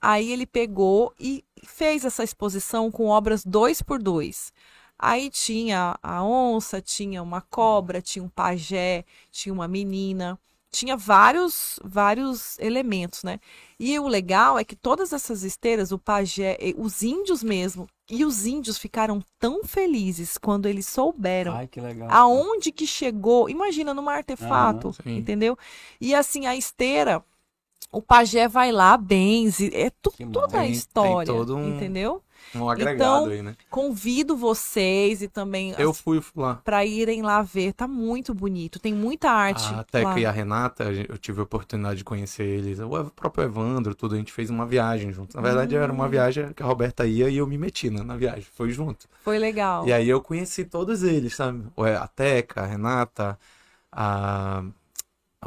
Aí ele pegou e fez essa exposição com obras dois por dois. Aí tinha a onça, tinha uma cobra, tinha um pajé, tinha uma menina, tinha vários vários elementos, né? E o legal é que todas essas esteiras, o pajé, os índios mesmo, e os índios ficaram tão felizes quando eles souberam Ai, que legal. aonde que chegou. Imagina num artefato, sim. entendeu? E assim, a esteira, o pajé vai lá, benze, é tu, toda a história, todo um- entendeu? Um agregado Então, aí, né? Convido vocês e também Eu fui lá. para irem lá ver, tá muito bonito, tem muita arte A Teca lá. e a Renata, eu tive a oportunidade de conhecer eles. O próprio Evandro, tudo, a gente fez uma viagem juntos. Na verdade, era Hum. uma viagem que a Roberta ia e eu me meti né, na viagem. Foi junto. Foi legal. E aí eu conheci todos eles, sabe? O- A Teca, a Renata, a.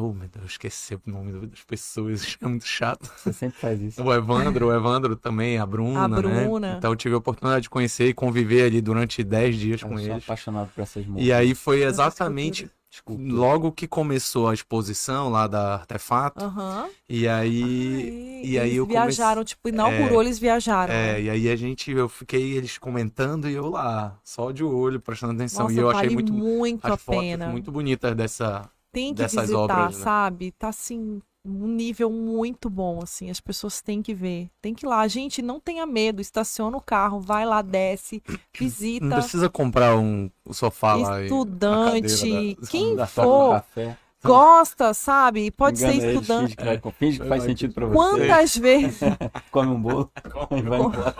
Oh, meu Deus, esqueci o nome das pessoas, (laughs) é muito chato. Você sempre faz isso. O Evandro, o Evandro também, a Bruna, A né? Bruna. Então eu tive a oportunidade de conhecer e conviver ali durante 10 dias Eu com sou eles. apaixonado por essas E músicas. aí foi exatamente Escultura. logo que começou a exposição lá da Artefato. Aham. E aí. Aí, e aí eles eu viajaram, tipo, inaugurou, eles viajaram. É, né? e aí a gente, eu fiquei eles comentando e eu lá, só de olho, prestando atenção. Nossa, e eu achei vale muito, muito a fotos pena. muito bonitas dessa. Tem que dessas visitar, obras, né? sabe? Tá assim, um nível muito bom, assim, as pessoas têm que ver. Tem que ir lá, gente, não tenha medo, estaciona o carro, vai lá, desce, (clears throat) Não visita. precisa comprar um sofá lá e Estudante, da- quem (laughs) Da for, gosta, sabe? Pode ser estudante. Finge que, finge que faz sentido pra você. Quantas (laughs) vezes, Come um bolo (laughs) e vai embora.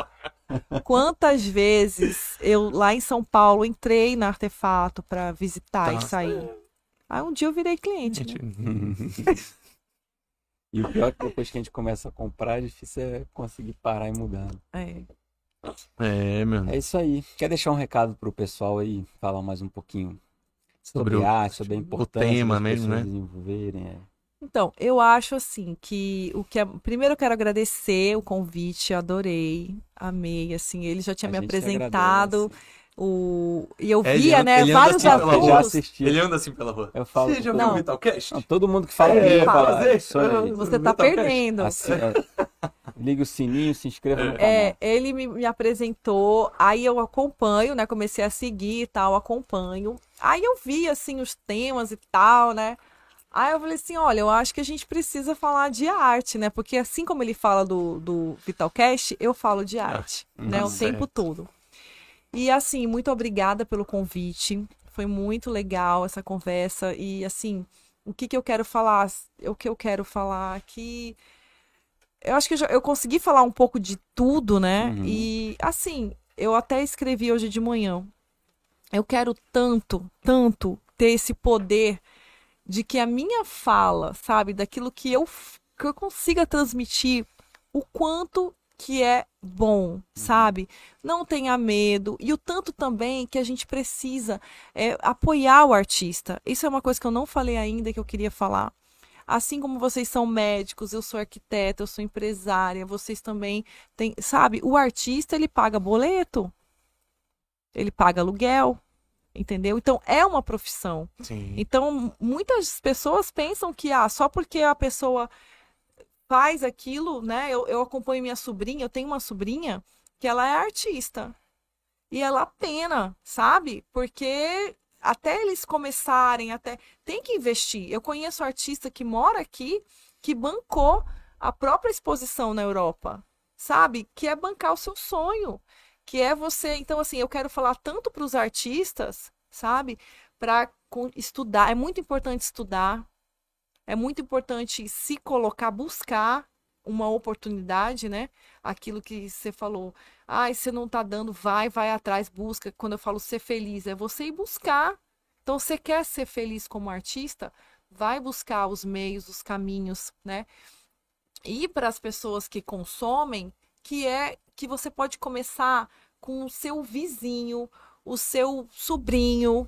quantas vezes eu lá em São Paulo entrei na Artefato pra visitar e Tá. sair. Aí um dia eu virei cliente, né? (laughs) E o pior é que depois que a gente começa a comprar, é difícil é conseguir parar e mudar. É. É, meu. É isso aí. Quer deixar um recado pro pessoal aí? Falar mais um pouquinho sobre, Sobre o- arte, sobre a importância tema das mesmo, né? desenvolverem. é. Então, eu acho assim que o que é... primeiro eu quero agradecer o convite, adorei, amei, assim, ele já tinha A me apresentado, agradece. O e eu É, ele via, anda- né, vários assim. Ele anda assim pela rua. Eu falo. Você já Não. viu o Vitalcast? Não, todo mundo que fala É, comigo fala. fazer. "Isso aí". Você tá perdendo. Assim, é, liga o sininho, se inscreva no canal. É, ele me, me apresentou, aí eu acompanho, né? Comecei a seguir e tal, acompanho. Aí eu vi, assim, os temas e tal, né? Aí eu falei assim, olha, eu acho que a gente precisa falar de arte, né? Porque assim como ele fala do, do Vitalcast, eu falo de arte, né? O tá certo. tempo todo. E assim, muito obrigada pelo convite. Foi muito legal essa conversa. E assim, o que que eu quero falar? O que eu quero falar aqui eu acho que eu, já- eu consegui falar um pouco de tudo, né? Uhum. E assim, eu até escrevi hoje de manhã. Eu quero tanto, tanto ter esse poder de que a minha fala, sabe, daquilo que eu que eu consiga transmitir o quanto que é bom, sabe? Não tenha medo e o tanto também que a gente precisa é, apoiar o artista. Isso é uma coisa que eu não falei ainda que eu queria falar. Assim como vocês são médicos, eu sou arquiteta, eu sou empresária, vocês também têm, sabe? O artista ele paga boleto, ele paga aluguel, entendeu? Então é uma profissão. Sim. Então muitas pessoas pensam que ah, só porque a pessoa faz aquilo, né? Eu, eu acompanho minha sobrinha, eu tenho uma sobrinha que ela é artista. E lá pena, sabe? Porque até eles começarem, até tem que investir. Eu conheço artista que mora aqui que bancou a própria exposição na Europa, sabe? Que é bancar o seu sonho, que é você. Então, assim, eu quero falar tanto para os artistas, sabe? Para estudar. É muito importante estudar. É muito importante se colocar, buscar uma oportunidade, né? Aquilo que você falou. Ai, você não tá dando, vai, vai atrás, busca. Quando eu falo ser feliz, é você ir buscar. Então, você quer ser feliz como artista? Vai buscar os meios, os caminhos, né? E para as pessoas que consomem, que é que você pode começar com o seu vizinho, o seu sobrinho.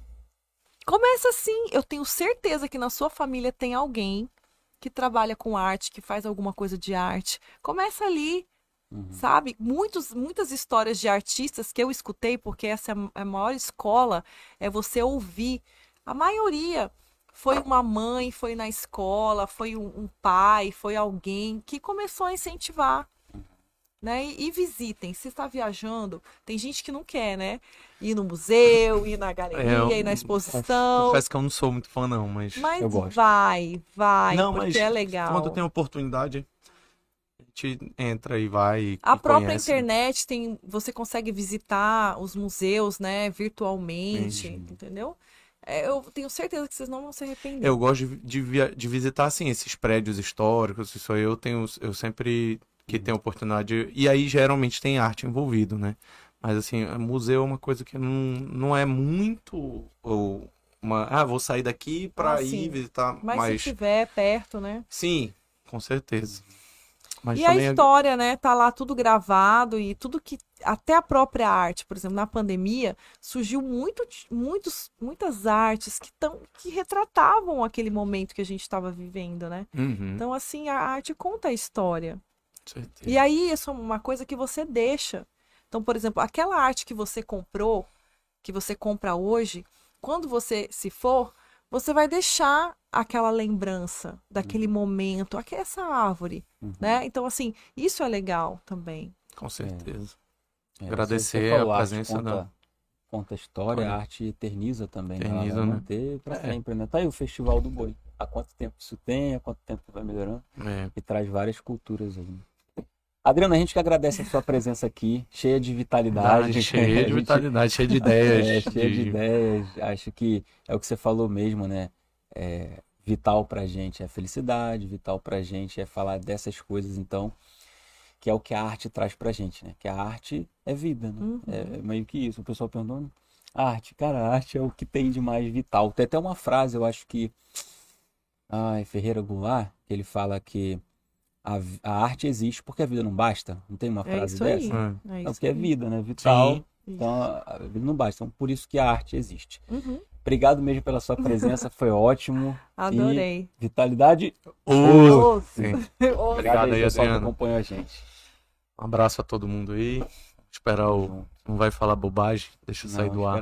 Começa assim. Eu tenho certeza que na sua família tem alguém que trabalha com arte, que faz alguma coisa de arte. Começa ali, uhum. sabe? Muitos, muitas histórias de artistas que eu escutei, porque essa é a maior escola, é você ouvir. A maioria foi uma mãe, foi na escola, foi um, um pai, foi alguém que começou a incentivar. Né? E, e, visitem. Se está viajando, tem gente que não quer, né? Ir no museu, ir na galeria, é, ir na exposição. Confesso que eu não sou muito fã, não, mas. Mas eu gosto. vai, vai, não, porque é legal. Quando tem oportunidade, a gente entra e vai. A e própria conhece. internet tem. Você consegue visitar os museus, né, virtualmente, Entendi. entendeu? É, eu tenho certeza que vocês não vão se arrepender. Eu gosto de, de, de visitar, assim, esses prédios históricos, isso aí eu tenho, eu sempre que tenho oportunidade, e aí geralmente tem arte envolvido, né? Mas assim, museu é uma coisa que não, não é muito, ou uma, ah, vou sair daqui para ah, ir visitar, mas, mas se tiver perto, né? Sim, com certeza. Mas e a é história, é... né? Tá lá tudo gravado e tudo que. Até a própria arte, por exemplo, na pandemia, surgiu muito, muitos, muitas artes que, tão, que retratavam aquele momento que a gente estava vivendo, né? Uhum. Então, assim, a arte conta a história. Certeza. E aí, isso é uma coisa que você deixa. Então, por exemplo, aquela arte que você comprou, que você compra hoje, quando você se for, você vai deixar aquela lembrança daquele uhum. momento, aqui essa árvore, uhum. né? Então assim, isso é legal também. Com certeza. É. Agradecer a presença conta, da conta a história, Olha. a arte eterniza também, né? eterniza, ela vai manter para é. sempre, né? Tá aí o Festival do Boi. Há quanto tempo isso tem, há quanto tempo vai melhorando? É. E traz várias culturas aí. Adriana, a gente que agradece a sua presença aqui, cheia de vitalidade. Ah, cheia de vitalidade, cheia de ideias. É, cheia de... de ideias. Acho que é o que você falou mesmo, né? É, vital pra gente é felicidade, vital pra gente é falar dessas coisas, então, que é o que a arte traz pra gente, né? Que a arte é vida, né? Uhum. É, meio que isso. O pessoal perguntando, arte, cara, a arte é o que tem de mais vital. Tem até uma frase, eu acho que. Ai, Ferreira Goulart, que ele fala que a, a arte existe porque a vida não basta. Não tem uma é frase isso dessa? Aí. É, é porque é vida, né? Vital. Sim. Então a vida não basta. Então por isso que a arte existe. Uhum. Obrigado mesmo pela sua presença, foi ótimo. (laughs) Adorei. E vitalidade. Oh, (laughs) Obrigado aí, pessoal que acompanhou a gente. Um abraço a todo mundo aí. Esperar o. Não vai falar bobagem, deixa eu sair do ar.